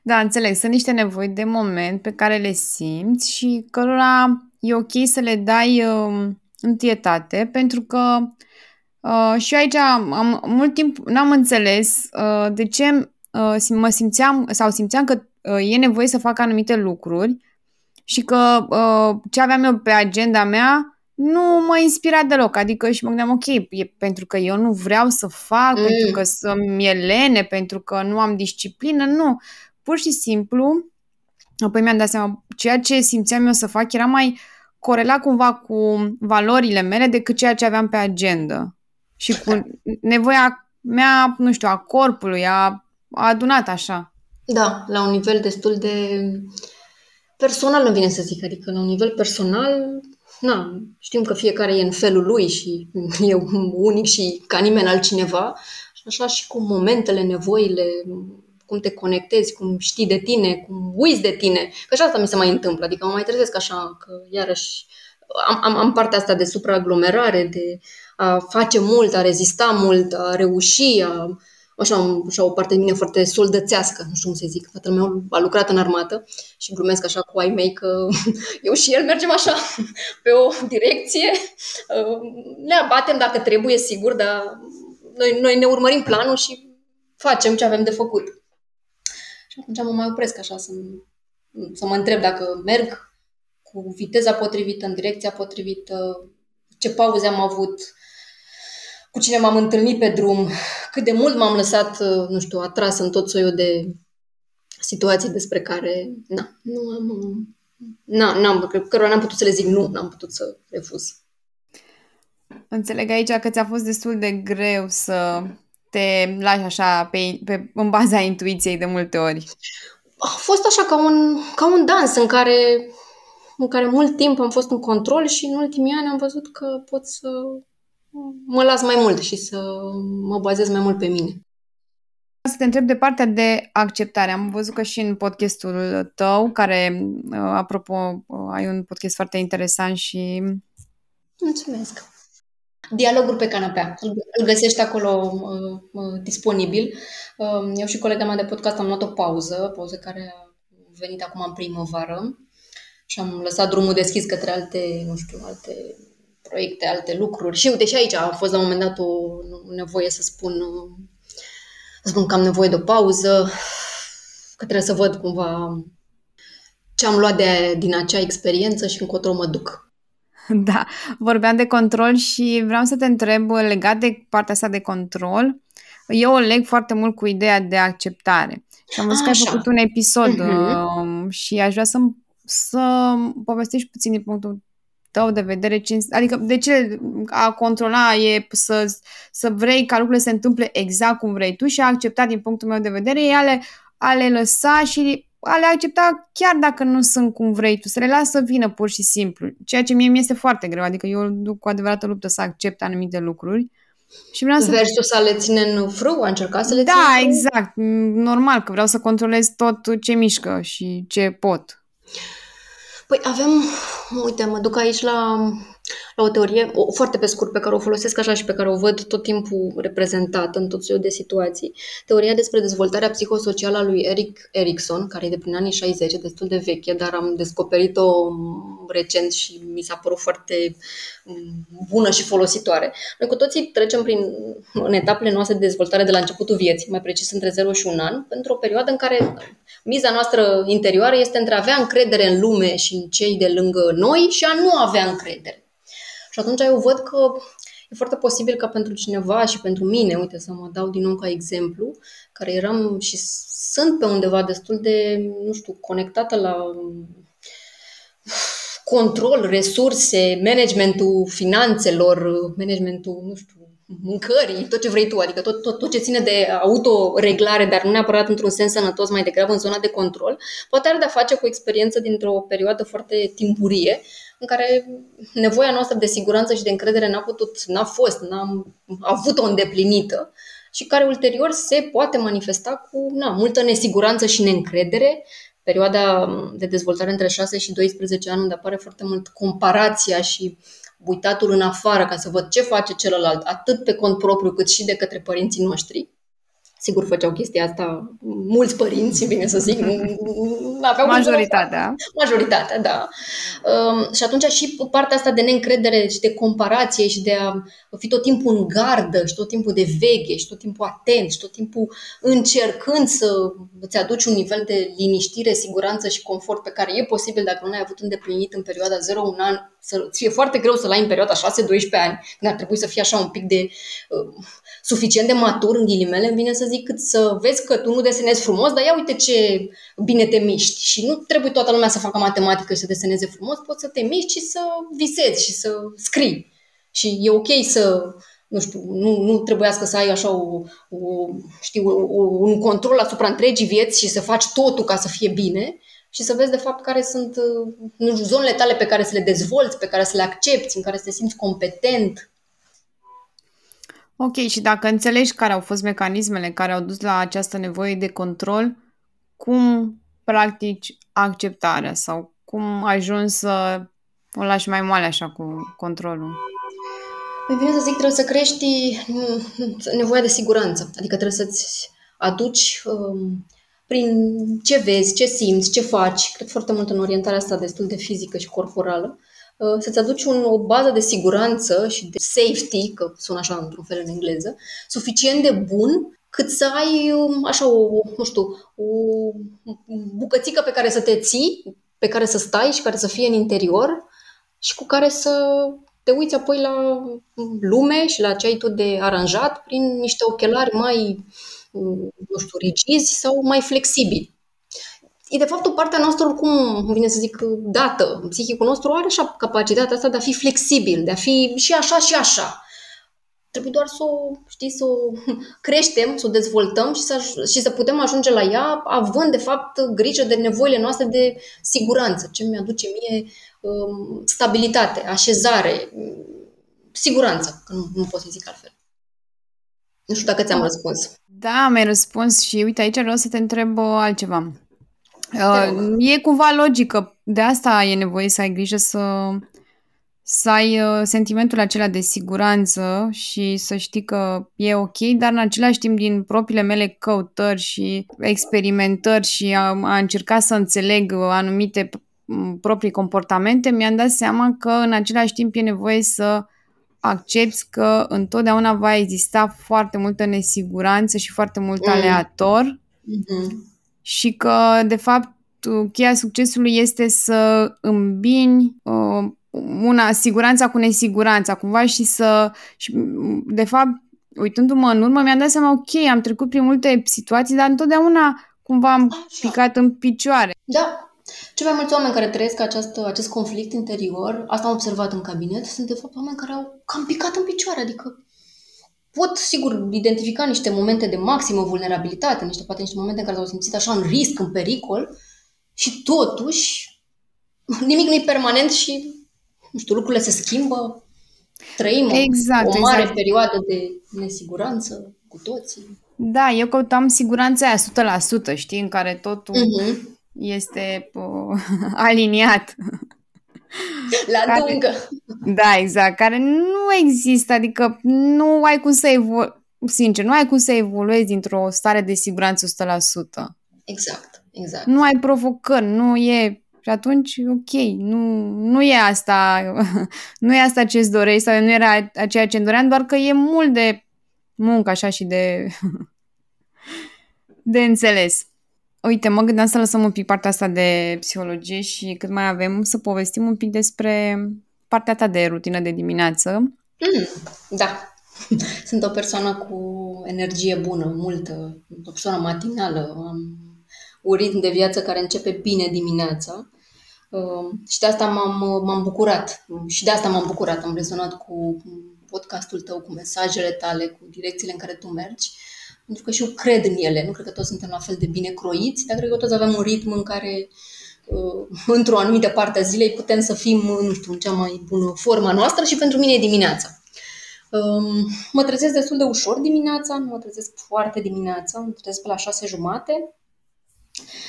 Da, înțeleg. Sunt niște nevoi de moment pe care le simți și cărora e ok să le dai uh, întietate pentru că Uh, și aici am mult timp n-am înțeles uh, de ce uh, mă simțeam sau simțeam că uh, e nevoie să fac anumite lucruri și că uh, ce aveam eu pe agenda mea nu mă inspira deloc. Adică și mă gândeam, ok, e pentru că eu nu vreau să fac, mm. pentru că să-mi e lene, pentru că nu am disciplină, nu. Pur și simplu, apoi mi-am dat seama, ceea ce simțeam eu să fac era mai corelat cumva cu valorile mele decât ceea ce aveam pe agenda. Și cu nevoia mea, nu știu, a corpului, a, a adunat așa. Da, la un nivel destul de personal, îmi vine să zic, adică la un nivel personal, na, știm că fiecare e în felul lui și e unic și ca nimeni altcineva, și așa și cu momentele, nevoile, cum te conectezi, cum știi de tine, cum uiți de tine. Că și asta mi se mai întâmplă, adică mă mai trezesc așa, că iarăși am, am, am partea asta de supraaglomerare, de a face mult, a rezista mult, a reuși, a așa, așa o parte de mine foarte soldățească, nu știu cum să zic. Tatăl meu a lucrat în armată și glumesc așa cu ai mei că eu și el mergem așa pe o direcție. Ne abatem dacă trebuie, sigur, dar noi, noi ne urmărim planul și facem ce avem de făcut. Și atunci mă mai opresc așa să, să mă întreb dacă merg cu viteza potrivită, în direcția potrivită, ce pauze am avut, cu cine m-am întâlnit pe drum, cât de mult m-am lăsat, uh, nu știu, atras în tot soiul de situații despre care, na, nu am, na, n-am, cărora n-am putut să le zic nu, n-am putut să refuz. Înțeleg aici că ți-a fost destul de greu să te lași așa pe, pe, în baza intuiției de multe ori. A fost așa ca un, ca un dans în care, în care mult timp am fost în control și în ultimii ani am văzut că pot să mă las mai mult și să mă bazez mai mult pe mine. Să te întreb de partea de acceptare. Am văzut că și în podcastul tău, care, uh, apropo, uh, ai un podcast foarte interesant și... Mulțumesc! Dialoguri pe canapea. Îl găsești acolo uh, uh, disponibil. Uh, eu și colega mea de podcast am luat o pauză, pauză care a venit acum în primăvară și am lăsat drumul deschis către alte, nu știu, alte proiecte, alte lucruri. Și uite, și aici a fost la un moment dat o nevoie să spun, să spun că am nevoie de o pauză, că trebuie să văd cumva ce am luat de, din acea experiență și încotro mă duc. Da, vorbeam de control și vreau să te întreb legat de partea asta de control. Eu o leg foarte mult cu ideea de acceptare. Și am văzut că ai făcut un episod uh-huh. și aș vrea să, să povestești puțin din punctul tău de vedere, adică de ce a controla e să, să vrei ca lucrurile se întâmple exact cum vrei tu și a accepta din punctul meu de vedere e a le, a le lăsa și a le accepta chiar dacă nu sunt cum vrei tu, să le lasă să vină pur și simplu, ceea ce mie mi este foarte greu, adică eu duc cu adevărată luptă să accept anumite lucruri. Și vreau să... Versus să le ține în frâu, a încercat să le Da, exact. Normal că vreau să controlez tot ce mișcă și ce pot. Păi avem, uite, mă duc aici la, la o teorie, o, foarte pe scurt, pe care o folosesc așa și pe care o văd tot timpul reprezentată în tot felul de situații. Teoria despre dezvoltarea psihosocială a lui Eric Erikson, care e de prin anii 60, destul de veche, dar am descoperit-o recent și mi s-a părut foarte mm, bună și folositoare. Noi cu toții trecem prin în etapele noastre de dezvoltare de la începutul vieții, mai precis între 0 și 1 an, pentru o perioadă în care miza noastră interioară este între a avea încredere în lume și în cei de lângă noi și a nu avea încredere. Și atunci eu văd că e foarte posibil ca pentru cineva și pentru mine, uite să mă dau din nou ca exemplu, care eram și sunt pe undeva destul de, nu știu, conectată la control, resurse, managementul finanțelor, managementul, nu știu, mâncării, tot ce vrei tu, adică tot, tot, tot ce ține de autoreglare, dar nu neapărat într-un sens sănătos, mai degrabă în zona de control, poate are de-a face cu o experiență dintr-o perioadă foarte timpurie, în care nevoia noastră de siguranță și de încredere n-a putut, n-a fost, n-am avut-o îndeplinită și care ulterior se poate manifesta cu na, multă nesiguranță și neîncredere, perioada de dezvoltare între 6 și 12 ani, unde apare foarte mult comparația și uitatul în afară ca să văd ce face celălalt, atât pe cont propriu cât și de către părinții noștri. Sigur, făceau chestia asta mulți părinți, bine să zic, nu, aveau Majoritatea. Majoritatea, da. Um, și atunci și partea asta de neîncredere și de comparație și de a fi tot timpul în gardă și tot timpul de veche și tot timpul atent și tot timpul încercând să îți aduci un nivel de liniștire, siguranță și confort pe care e posibil dacă nu ai avut îndeplinit în perioada 0 un an, să fie foarte greu să-l ai în perioada 6-12 ani, când ar trebui să fie așa un pic de uh, suficient de matur, în ghilimele, îmi vine să zic, cât să vezi că tu nu desenezi frumos, dar ia uite ce bine te miști. Și nu trebuie toată lumea să facă matematică și să deseneze frumos, poți să te miști și să visezi și să scrii. Și e ok să, nu știu, nu, nu trebuiască să ai așa o, o, știu, o, un control asupra întregii vieți și să faci totul ca să fie bine și să vezi de fapt care sunt nu știu, zonele tale pe care să le dezvolți, pe care să le accepti, în care să te simți competent, Ok, și dacă înțelegi care au fost mecanismele care au dus la această nevoie de control, cum practici acceptarea sau cum ajungi să o lași mai moale așa cu controlul? Mai bine să zic, trebuie să crești mm, nevoia de siguranță. Adică trebuie să-ți aduci um, prin ce vezi, ce simți, ce faci. Cred foarte mult în orientarea asta destul de fizică și corporală. Uh, să-ți aduci un, o bază de siguranță și de safety, că sună așa într-un fel în engleză, suficient de bun cât să ai um, așa o, nu știu, o bucățică pe care să te ții, pe care să stai și care să fie în interior și cu care să te uiți apoi la lume și la ce ai tu de aranjat prin niște ochelari mai, nu știu, rigizi sau mai flexibili e de fapt o parte a noastră oricum, vine să zic, dată. Psihicul nostru are așa capacitatea asta de a fi flexibil, de a fi și așa și așa. Trebuie doar să o, știi, să o creștem, să o dezvoltăm și să, și să putem ajunge la ea având, de fapt, grijă de nevoile noastre de siguranță. Ce mi-aduce mie um, stabilitate, așezare, siguranță, că nu, nu pot să zic altfel. Nu știu dacă ți-am da. răspuns. Da, mi-ai răspuns și uite, aici vreau să te întreb uh, altceva. Uh, e cumva logică. De asta e nevoie să ai grijă să, să ai uh, sentimentul acela de siguranță și să știi că e ok, dar în același timp din propriile mele căutări și experimentări și a, a încerca să înțeleg anumite proprii comportamente, mi-am dat seama că în același timp e nevoie să accepti că întotdeauna va exista foarte multă nesiguranță și foarte mult mm. aleator. Mm-hmm și că, de fapt, cheia succesului este să îmbini uh, una, siguranța cu nesiguranța, cumva, și să, și, de fapt, uitându-mă în urmă, mi-am dat seama, ok, am trecut prin multe situații, dar întotdeauna cumva am Așa. picat în picioare. Da. Cei mai mulți oameni care trăiesc această, acest conflict interior, asta am observat în cabinet, sunt de fapt oameni care au cam picat în picioare, adică pot, sigur, identifica niște momente de maximă vulnerabilitate, niște, poate niște momente în care s-au simțit așa în risc, în pericol și totuși nimic nu e permanent și, nu știu, lucrurile se schimbă, trăim exact, o mare exact. perioadă de nesiguranță cu toții. Da, eu căutam siguranța aia 100%, știi, în care totul uh-huh. Este uh, aliniat. La care, dungă. Da, exact, care nu există, adică nu ai cum să evoluezi, sincer, nu ai cum să evoluezi dintr-o stare de siguranță 100%. Exact, exact. Nu ai provocări, nu e și atunci, ok, nu, nu e asta, nu e asta ce-ți dorești sau nu era ceea ce îmi doream, doar că e mult de muncă așa și de, de înțeles. Uite, mă gândeam să lăsăm un pic partea asta de psihologie și cât mai avem să povestim un pic despre partea ta de rutină de dimineață. Mm, da. Sunt o persoană cu energie bună, multă, o persoană matinală. Am un ritm de viață care începe bine dimineața. Uh, și de asta m-am, m-am bucurat. Și de asta m-am bucurat. Am rezonat cu podcastul tău, cu mesajele tale, cu direcțiile în care tu mergi. Pentru că și eu cred în ele. Nu cred că toți suntem la fel de bine croiți, dar cred că toți avem un ritm în care uh, într-o anumită parte a zilei putem să fim, nu știu, în cea mai bună forma noastră și pentru mine e dimineața. Um, mă trezesc destul de ușor dimineața, nu mă trezesc foarte dimineața, mă trezesc pe la șase jumate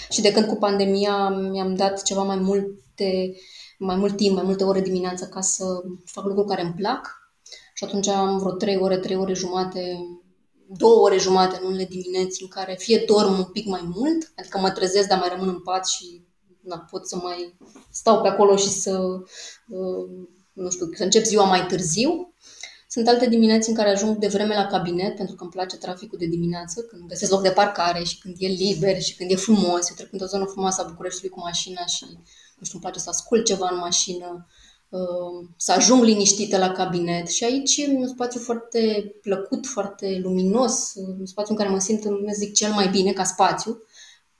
și de când cu pandemia mi-am dat ceva mai multe, mai mult timp, mai multe ore dimineața ca să fac lucruri care îmi plac și atunci am vreo trei ore, trei ore jumate două ore jumate în unele dimineți în care fie dorm un pic mai mult, adică mă trezesc, dar mai rămân în pat și na, pot să mai stau pe acolo și să, uh, nu știu, să încep ziua mai târziu. Sunt alte dimineți în care ajung de vreme la cabinet, pentru că îmi place traficul de dimineață, când găsesc loc de parcare și când e liber și când e frumos. Eu trec într-o zonă frumoasă a Bucureștiului cu mașina și, nu știu, îmi place să ascult ceva în mașină, uh, să ajung liniștită la cabinet. Și aici e un spațiu foarte plăcut, foarte luminos, un spațiu în care mă simt, nu zic, cel mai bine ca spațiu,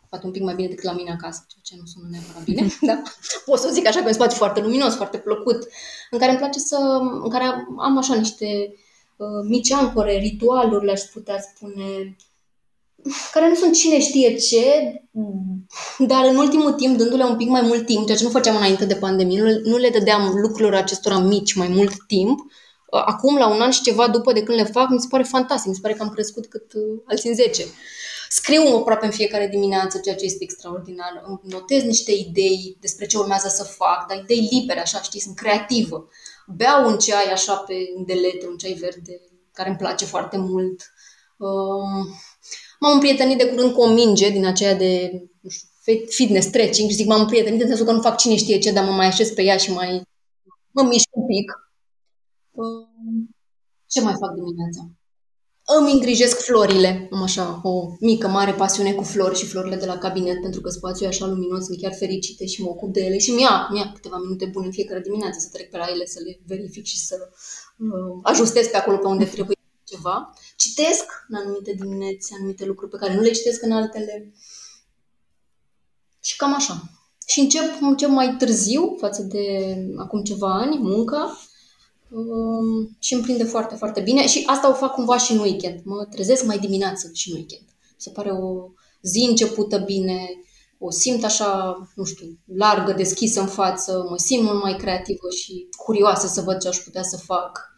poate un pic mai bine decât la mine acasă, ceea ce nu sună neapărat bine, da? pot să zic așa că e un spațiu foarte luminos, foarte plăcut, în care îmi place să, în care am așa niște uh, mici ancore, ritualuri, le-aș putea spune, care nu sunt cine știe ce, dar în ultimul timp, dându-le un pic mai mult timp, ceea ce nu făceam înainte de pandemie, nu, nu le dădeam lucrurilor acestora mici mai mult timp, uh, acum, la un an și ceva după de când le fac, mi se pare fantastic, mi se pare că am crescut cât uh, alții în 10. Scriu aproape în fiecare dimineață, ceea ce este extraordinar. Îmi notez niște idei despre ce urmează să fac, dar idei libere, așa, știi, sunt creativă. Beau un ceai așa pe deletă, un ceai verde, care îmi place foarte mult. Um, m-am împrietenit de curând cu o minge din aceea de, nu știu, fitness, stretching și zic m-am împrietenit în sensul că nu fac cine știe ce, dar mă mai așez pe ea și mai mă mișc un pic. Um, ce mai fac dimineața? Îmi îngrijesc florile. Am așa o mică, mare pasiune cu flori și florile de la cabinet, pentru că spațiul e așa luminos, sunt chiar fericite și mă ocup de ele și mi-a, mi câteva minute bune în fiecare dimineață să trec pe la ele, să le verific și să uh, ajustez pe acolo pe unde trebuie ceva. Citesc în anumite dimineți anumite lucruri pe care nu le citesc în altele. Și cam așa. Și încep, încep mai târziu față de acum ceva ani, munca, Um, și îmi prinde foarte, foarte bine și asta o fac cumva și în weekend. Mă trezesc mai dimineață și în weekend. Se pare o zi începută bine, o simt așa, nu știu, largă, deschisă în față, mă simt mult mai creativă și curioasă să văd ce aș putea să fac.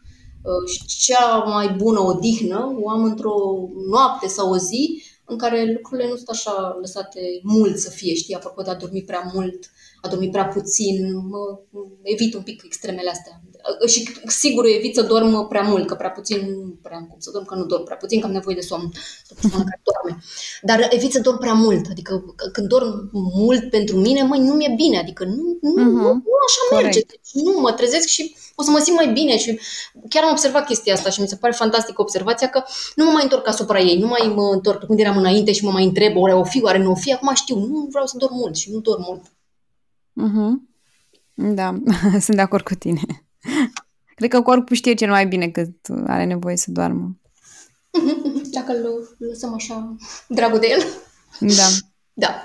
Uh, și cea mai bună odihnă o am într-o noapte sau o zi în care lucrurile nu sunt așa lăsate mult să fie, știi, apropo de a dormi prea mult, a dormi prea puțin, mă, evit un pic extremele astea. Și sigur evit să dorm prea mult, că prea puțin nu prea am cum să dorm, că nu dorm prea puțin, că am nevoie de somn, care doarme. Dar evit să dorm prea mult, adică când dorm mult pentru mine, măi, nu mi-e bine, adică nu, nu, uh-huh. nu, nu așa Corect. merge. Deci, nu, mă trezesc și o să mă simt mai bine și chiar am observat chestia asta și mi se pare fantastică observația că nu mă mai întorc asupra ei, nu mai mă întorc când eram înainte și mă mai întreb, ore o fi, oare nu o fi, acum știu, nu vreau să dorm mult și nu dorm mult. Uh-huh. Da, sunt de acord cu tine. Cred că corpul știe cel mai bine cât are nevoie să doarmă. Dacă îl lăsăm așa, dragul de el. Da. Da.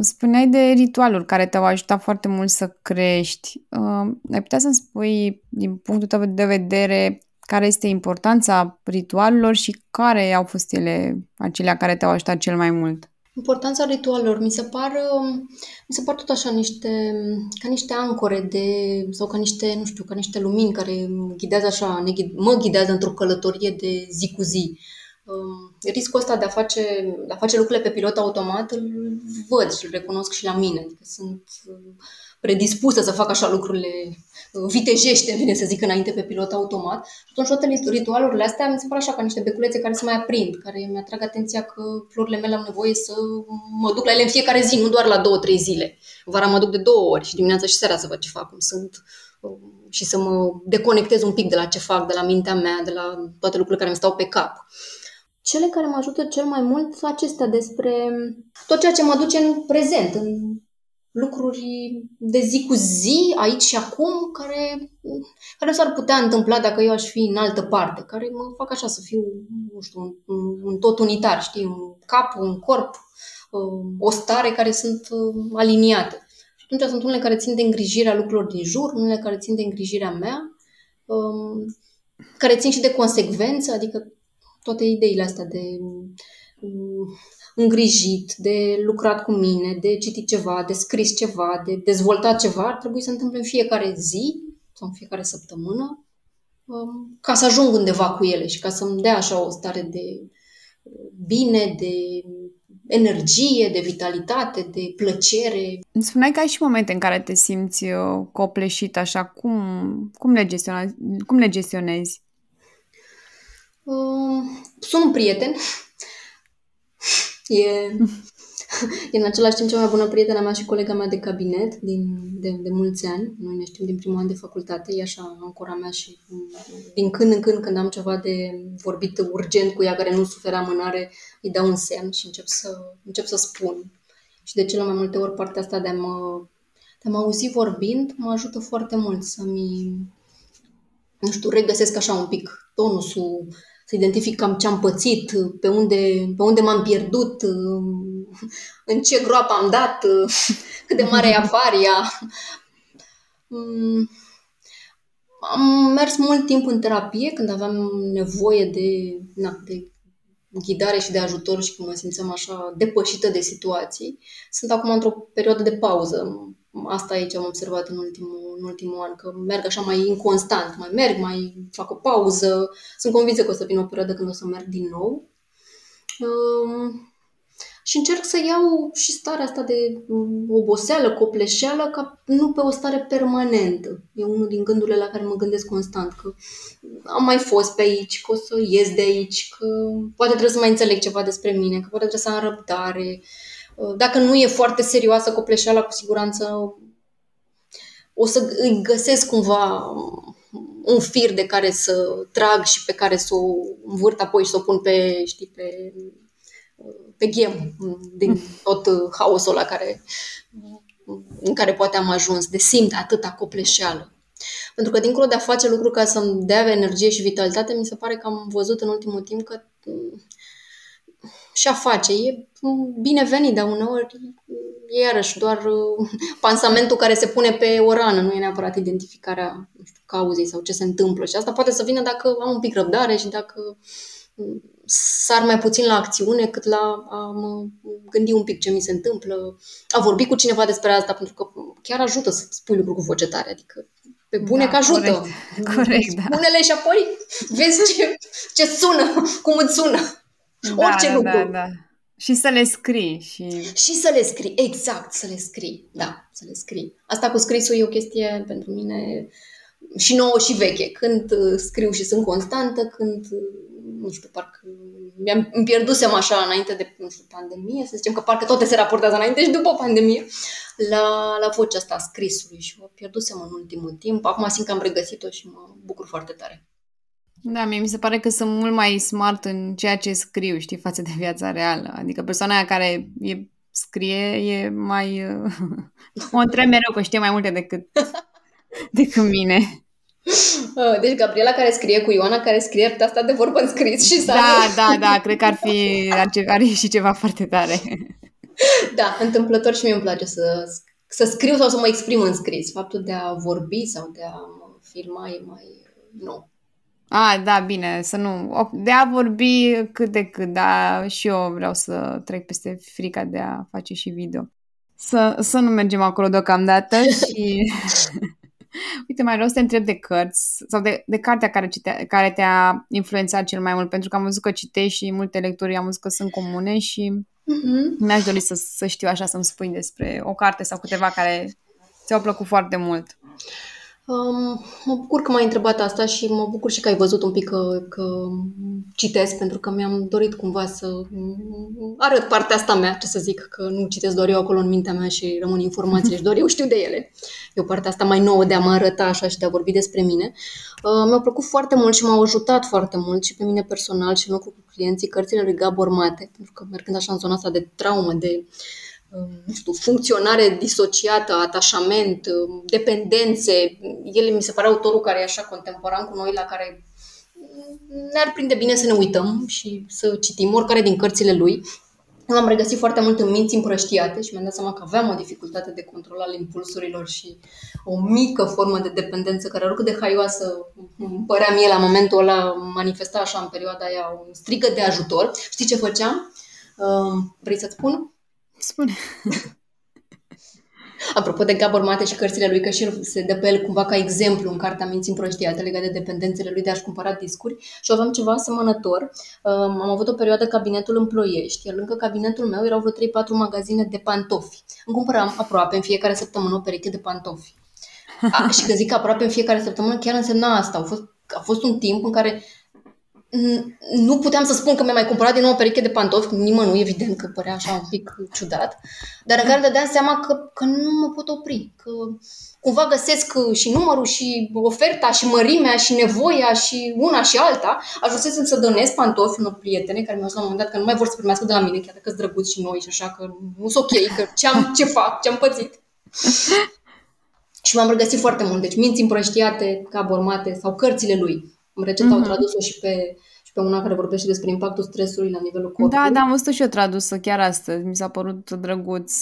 Spuneai de ritualuri care te-au ajutat foarte mult să crești. Uh, ai putea să-mi spui, din punctul tău de vedere, care este importanța ritualelor și care au fost ele, acelea care te-au ajutat cel mai mult? Importanța ritualelor mi se par, mi se par tot așa niște, ca niște ancore de, sau ca niște, nu știu, ca niște lumini care ghidează așa, ne ghid, mă ghidează într-o călătorie de zi cu zi. Um, riscul ăsta de a, face, de a face lucrurile pe pilot automat îl văd și îl recunosc și la mine. Adică sunt predispusă să fac așa lucrurile vitejește, vine să zic, înainte pe pilot automat. Și atunci toate ritualurile astea mi se pare așa ca niște beculețe care se mai aprind, care mi-atrag atenția că florile mele au nevoie să mă duc la ele în fiecare zi, nu doar la două, trei zile. Vara mă duc de două ori și dimineața și seara să văd ce fac, cum sunt și să mă deconectez un pic de la ce fac, de la mintea mea, de la toate lucrurile care mi stau pe cap. Cele care mă ajută cel mai mult sunt acestea despre tot ceea ce mă duce în prezent, în lucruri de zi cu zi, aici și acum, care, care s-ar putea întâmpla dacă eu aș fi în altă parte, care mă fac așa să fiu, nu știu, un, un tot unitar, știi, un cap, un corp, o stare care sunt uh, aliniate. Și atunci sunt unele care țin de îngrijirea lucrurilor din jur, unele care țin de îngrijirea mea, um, care țin și de consecvență, adică toate ideile astea de um, îngrijit, de lucrat cu mine, de citit ceva, de scris ceva, de dezvoltat ceva, ar trebui să întâmple în fiecare zi sau în fiecare săptămână um, ca să ajung undeva cu ele și ca să-mi dea așa o stare de bine, de energie, de vitalitate, de plăcere. Îmi spuneai că ai și momente în care te simți uh, copleșit așa. Cum, cum, le, gestionezi, cum le gestionezi? Uh, sunt un prieten. E, e în același timp cea mai bună prietena mea și colega mea de cabinet din, de, de mulți ani. Noi ne știm din primul an de facultate, e așa ancora mea și din când în când când am ceva de vorbit urgent cu ea care nu suferă amânare, îi dau un semn și încep să, încep să spun. Și de cele mai multe ori partea asta de a mă, de a mă auzi vorbind mă ajută foarte mult să-mi, nu știu, regăsesc așa un pic tonusul, să identific cam ce am pățit, pe unde, pe unde m-am pierdut, în ce groapă am dat, cât de mare e avaria. Mm, am mers mult timp în terapie când aveam nevoie de, na, de ghidare și de ajutor și când mă simțeam așa depășită de situații. Sunt acum într-o perioadă de pauză. Asta aici am observat în ultimul, în ultimul an, că merg așa mai inconstant. Mai merg, mai fac o pauză. Sunt convinsă că o să vină o perioadă când o să merg din nou. Um, și încerc să iau și starea asta de oboseală, copleșeală, ca nu pe o stare permanentă. E unul din gândurile la care mă gândesc constant, că am mai fost pe aici, că o să ies de aici, că poate trebuie să mai înțeleg ceva despre mine, că poate trebuie să am răbdare. Dacă nu e foarte serioasă copleșeala, cu siguranță o să îi găsesc cumva un fir de care să trag și pe care să o învârt apoi și să o pun pe, știi, pe pe ghem din tot haosul la care, în care poate am ajuns, de simt atâta copleșeală. Pentru că dincolo de a face lucruri ca să-mi dea energie și vitalitate, mi se pare că am văzut în ultimul timp că și a face e binevenit, dar uneori e iarăși doar pansamentul care se pune pe o rană, nu e neapărat identificarea nu știu, cauzei sau ce se întâmplă. Și asta poate să vină dacă am un pic răbdare și dacă sar mai puțin la acțiune cât la a mă gândi un pic ce mi se întâmplă, a vorbi cu cineva despre asta, pentru că chiar ajută să spui lucruri cu voce tare, adică pe bune da, că ajută. Corect, corect da. Spune-le și apoi vezi ce, ce sună, cum îți sună. Da, Orice da, lucru. Da, da. Și să le scrii. Și... și să le scrii, exact, să le scrii. Da, să le scrii. Asta cu scrisul e o chestie pentru mine și nouă și veche. Când uh, scriu și sunt constantă, când nu știu, parcă mi-am îmi pierdusem așa înainte de, nu știu, pandemie, să zicem că parcă toate se raportează înainte și după pandemie, la, la vocea asta a scrisului și o pierdusem în ultimul timp. Acum simt că am regăsit-o și mă bucur foarte tare. Da, mie mi se pare că sunt mult mai smart în ceea ce scriu, știi, față de viața reală. Adică persoana aia care e, scrie e mai... o întreb mereu că știe mai multe decât, decât mine. Uh, deci Gabriela care scrie cu Ioana care scrie pe asta de vorbă în scris și Da, da, da, cred că ar fi, ar, are și ceva foarte tare. Da, întâmplător și mie îmi place să, să scriu sau să mă exprim în scris. Faptul de a vorbi sau de a mă filma e mai nou. A, da, bine, să nu... De a vorbi cât de cât, dar și eu vreau să trec peste frica de a face și video. Să, să nu mergem acolo deocamdată și... Uite, mai vreau să te întreb de cărți sau de, de cartea care, citea, care te-a influențat cel mai mult, pentru că am văzut că citești și multe lecturi, am văzut că sunt comune și mm-hmm. mi-aș dori să, să știu așa, să-mi spui despre o carte sau câteva care ți-au plăcut foarte mult. Um, mă bucur că m-ai întrebat asta și mă bucur și că ai văzut un pic că, că citesc, pentru că mi-am dorit cumva să arăt partea asta mea, ce să zic, că nu citesc doar eu acolo în mintea mea și rămân informații și doar eu știu de ele. E o parte asta mai nouă de a mă arăta așa și de a vorbi despre mine. Uh, mi-au plăcut foarte mult și m-au ajutat foarte mult și pe mine personal și în lucru cu clienții cărțile lui Gabor Mate, pentru că mergând așa în zona asta de traumă, de uh, nu știu, funcționare disociată, atașament, dependențe. El mi se pare autorul care e așa contemporan cu noi, la care ne-ar prinde bine să ne uităm și să citim oricare din cărțile lui. M-am regăsit foarte mult în minți împrăștiate și mi-am dat seama că aveam o dificultate de control al impulsurilor și o mică formă de dependență care, oricât de haioasă părea mie la momentul ăla, manifesta așa în perioada aia un strigă de ajutor. Știi ce făceam? Uh, vrei să-ți spun? Spune. Apropo de Gabor Mate și cărțile lui, că și el se dă pe el cumva ca exemplu în cartea Minții împrăștiate legate de dependențele lui de a-și cumpăra discuri și aveam ceva asemănător. Am avut o perioadă cabinetul în Ploiești, iar lângă cabinetul meu erau vreo 3-4 magazine de pantofi. Îmi cumpăram aproape în fiecare săptămână o pereche de pantofi. A, și că zic aproape în fiecare săptămână chiar însemna asta. A fost, a fost un timp în care nu puteam să spun că mi-am mai cumpărat din nou o pereche de pantofi, nimănui, evident că părea așa un pic ciudat, dar în care îmi dădeam seama că, că nu mă pot opri, că cumva găsesc și numărul și oferta și mărimea și nevoia și una și alta. Ajunsesem să donez pantofi unor prietene care mi-au spus la un moment dat că nu mai vor să primească de la mine, chiar dacă sunt drăguți și noi și așa, că nu sunt ok, că ce, am, ce fac, ce am pățit. și m-am regăsit foarte mult. Deci minți împrăștiate, ca bormate sau cărțile lui. Recent mm-hmm. au mhm. tradus-o și pe, și pe una care vorbește despre impactul stresului la nivelul corpului. Da, da, am văzut și eu tradusă chiar astăzi. Mi s-a părut drăguț.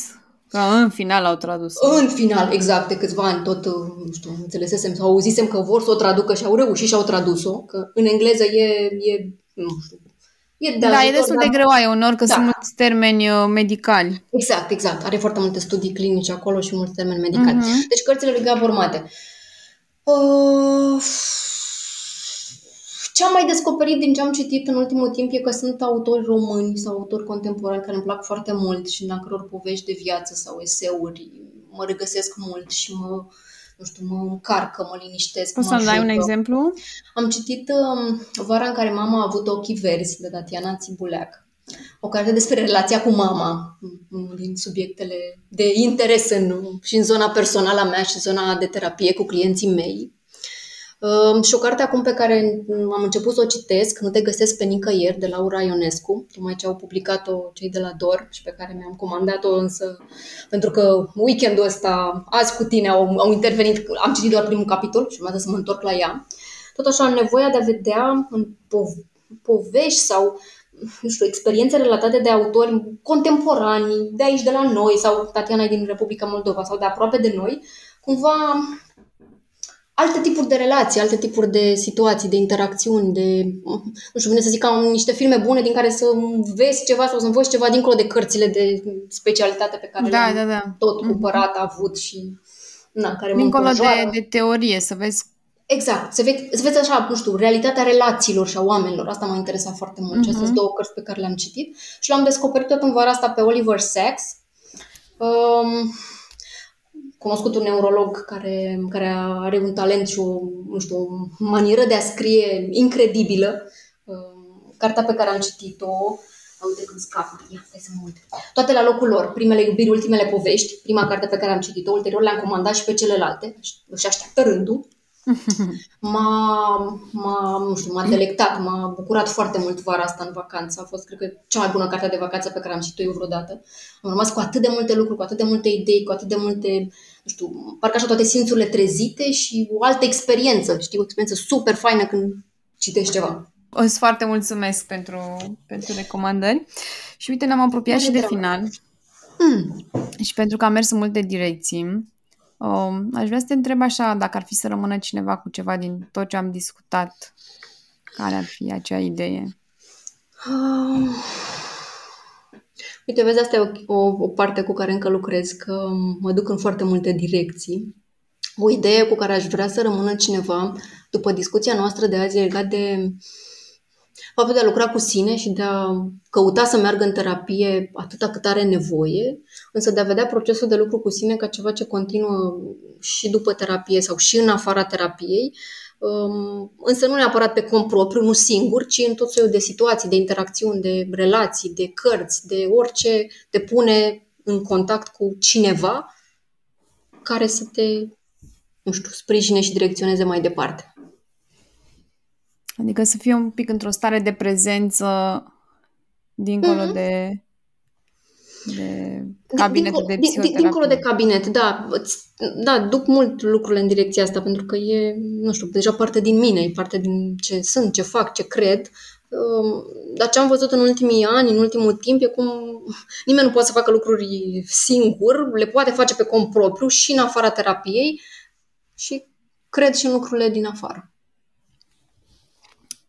Că în final au tradus. În final, exact, de câțiva ani tot, nu știu, înțelesesem sau auzisem că vor să o traducă și au reușit și au tradus-o, că în engleză e, e nu știu, E de da, ajutor, e destul dar... de greoaie unor, că da. sunt mulți termeni uh, medicali. Exact, exact. Are foarte multe studii clinice acolo și mulți termeni medicali. Uh-huh. Deci cărțile lui Gabor Mate. Uh, ce am mai descoperit din ce am citit în ultimul timp e că sunt autori români sau autori contemporani care îmi plac foarte mult și în căror povești de viață sau eseuri mă regăsesc mult și mă, nu știu, mă încarcă, mă liniștesc. Poți să-mi dai un exemplu? Am citit um, Vara în care mama a avut ochii verzi de Tatiana Țibuleac. O carte despre relația cu mama, unul din subiectele de interes în, și în zona personală a mea și în zona de terapie cu clienții mei. Și o carte acum pe care am început să o citesc, Nu te găsesc pe nicăieri, de Laura Ionescu, tocmai ce au publicat-o cei de la DOR și pe care mi-am comandat-o însă, pentru că weekendul ăsta, azi cu tine, au, au intervenit, am citit doar primul capitol și urmează să mă întorc la ea. Tot așa, nevoia de a vedea în po- povești sau nu știu, experiențe relatate de autori contemporani, de aici, de la noi, sau Tatiana din Republica Moldova, sau de aproape de noi, cumva alte tipuri de relații, alte tipuri de situații, de interacțiuni, de, nu știu, vine să zic ca niște filme bune din care să vezi ceva sau să învăț ceva dincolo de cărțile de specialitate pe care da, le-am da, da. tot mhm. cumpărat, mm-hmm. avut și na, care Dincolo mă de, de teorie, să vezi Exact, să vezi, să vezi așa, nu știu, realitatea relațiilor și a oamenilor. Asta m-a interesat foarte mult. Mm-hmm. Și astea sunt două cărți pe care le-am citit. Și l-am descoperit tot în vara asta pe Oliver Sacks. Um, cunoscut un neurolog care, care are un talent și o, nu știu, o manieră de a scrie incredibilă. Um, cartea pe care am citit-o, uite cum scapă, ia, stai să mă uit. Toate la locul lor, primele iubiri, ultimele povești, prima carte pe care am citit-o, ulterior le-am comandat și pe celelalte, și așteaptă rândul. M-a, m-a, nu știu, m-a delectat, m-a bucurat foarte mult vara asta în vacanță. A fost, cred că, cea mai bună carte de vacanță pe care am citit-o eu vreodată. Am rămas cu atât de multe lucruri, cu atât de multe idei, cu atât de multe nu știu, parcă așa toate simțurile trezite și o altă experiență, știi, o experiență super faină când citești ceva. O să foarte mulțumesc pentru, pentru recomandări. Și uite, ne-am apropiat și de drag. final. Hmm. Și pentru că am mers în multe direcții, um, aș vrea să te întreb așa, dacă ar fi să rămână cineva cu ceva din tot ce am discutat, care ar fi acea idee? Um Uite, vezi, asta e o, o, o parte cu care încă lucrez, că mă duc în foarte multe direcții. O idee cu care aș vrea să rămână cineva după discuția noastră de azi e legat de faptul de a lucra cu sine și de a căuta să meargă în terapie atâta cât are nevoie, însă de a vedea procesul de lucru cu sine ca ceva ce continuă și după terapie sau și în afara terapiei, Um, însă nu neapărat pe cont propriu, nu singur, ci în tot felul de situații, de interacțiuni, de relații, de cărți, de orice te pune în contact cu cineva care să te, nu știu, sprijine și direcționeze mai departe. Adică să fie un pic într-o stare de prezență dincolo mm-hmm. de de cabinet de psihoterapie. Dincolo de cabinet, da. Da, duc mult lucrurile în direcția asta, pentru că e, nu știu, deja parte din mine, e parte din ce sunt, ce fac, ce cred. Um, dar ce am văzut în ultimii ani, în ultimul timp, e cum nimeni nu poate să facă lucruri singur, le poate face pe cont propriu și în afara terapiei și cred și în lucrurile din afară.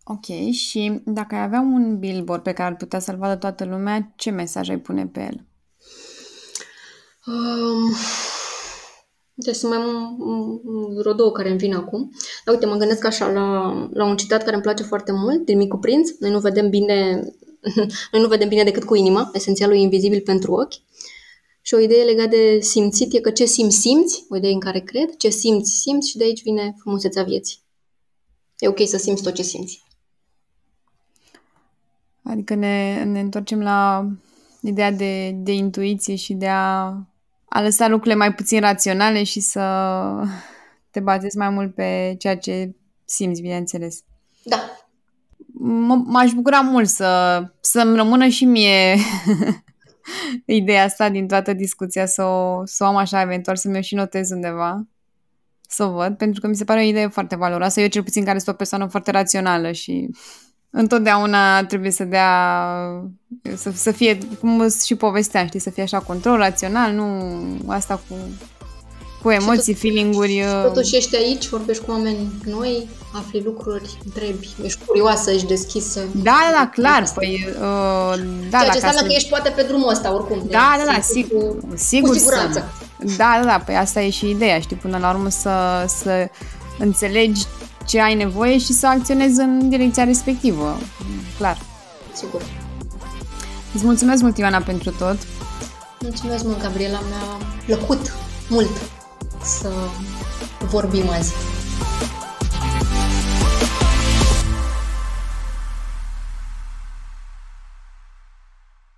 Ok, și dacă ai avea un billboard pe care ar putea să-l vadă toată lumea, ce mesaj ai pune pe el? Um, deci sunt mai vreo două care îmi vin acum. Dar uite, mă gândesc așa la, la un citat care îmi place foarte mult, din Micu Prinț. Noi nu vedem bine, noi nu vedem bine decât cu inima, esențialul e invizibil pentru ochi. Și o idee legată de simțit e că ce simți, simți, o idee în care cred, ce simți, simți și de aici vine frumusețea vieții. E ok să simți tot ce simți. Adică ne, ne întorcem la ideea de, de intuiție și de a, a lăsa lucrurile mai puțin raționale și să te bazezi mai mult pe ceea ce simți, bineînțeles. Da. M- m-aș bucura mult să, să-mi rămână și mie ideea asta din toată discuția, să o, să o am așa, eventual să mi-o și notez undeva, să o văd, pentru că mi se pare o idee foarte valoroasă. Eu cel puțin care sunt o persoană foarte rațională și întotdeauna trebuie să dea, să, să fie, cum și povesteam, știi, să fie așa control rațional, nu asta cu cu emoții, tot, feeling-uri... Uh, totuși ești aici, vorbești cu oameni noi, afli lucruri, întrebi, ești curioasă, ești deschisă. Da, da, da, clar. Păi, uh, da, Ceea ce înseamnă să... că ești poate pe drumul ăsta, oricum. Da, da, da, sigur, cu, sigur cu siguranță. Să... Da, da, da, păi asta e și ideea, știi, până la urmă să, să înțelegi ce ai nevoie și să acționezi în direcția respectivă, clar. Sigur. Îți mulțumesc mult, Ioana, pentru tot. Mulțumesc mult, Gabriela, mi-a plăcut mult să vorbim azi.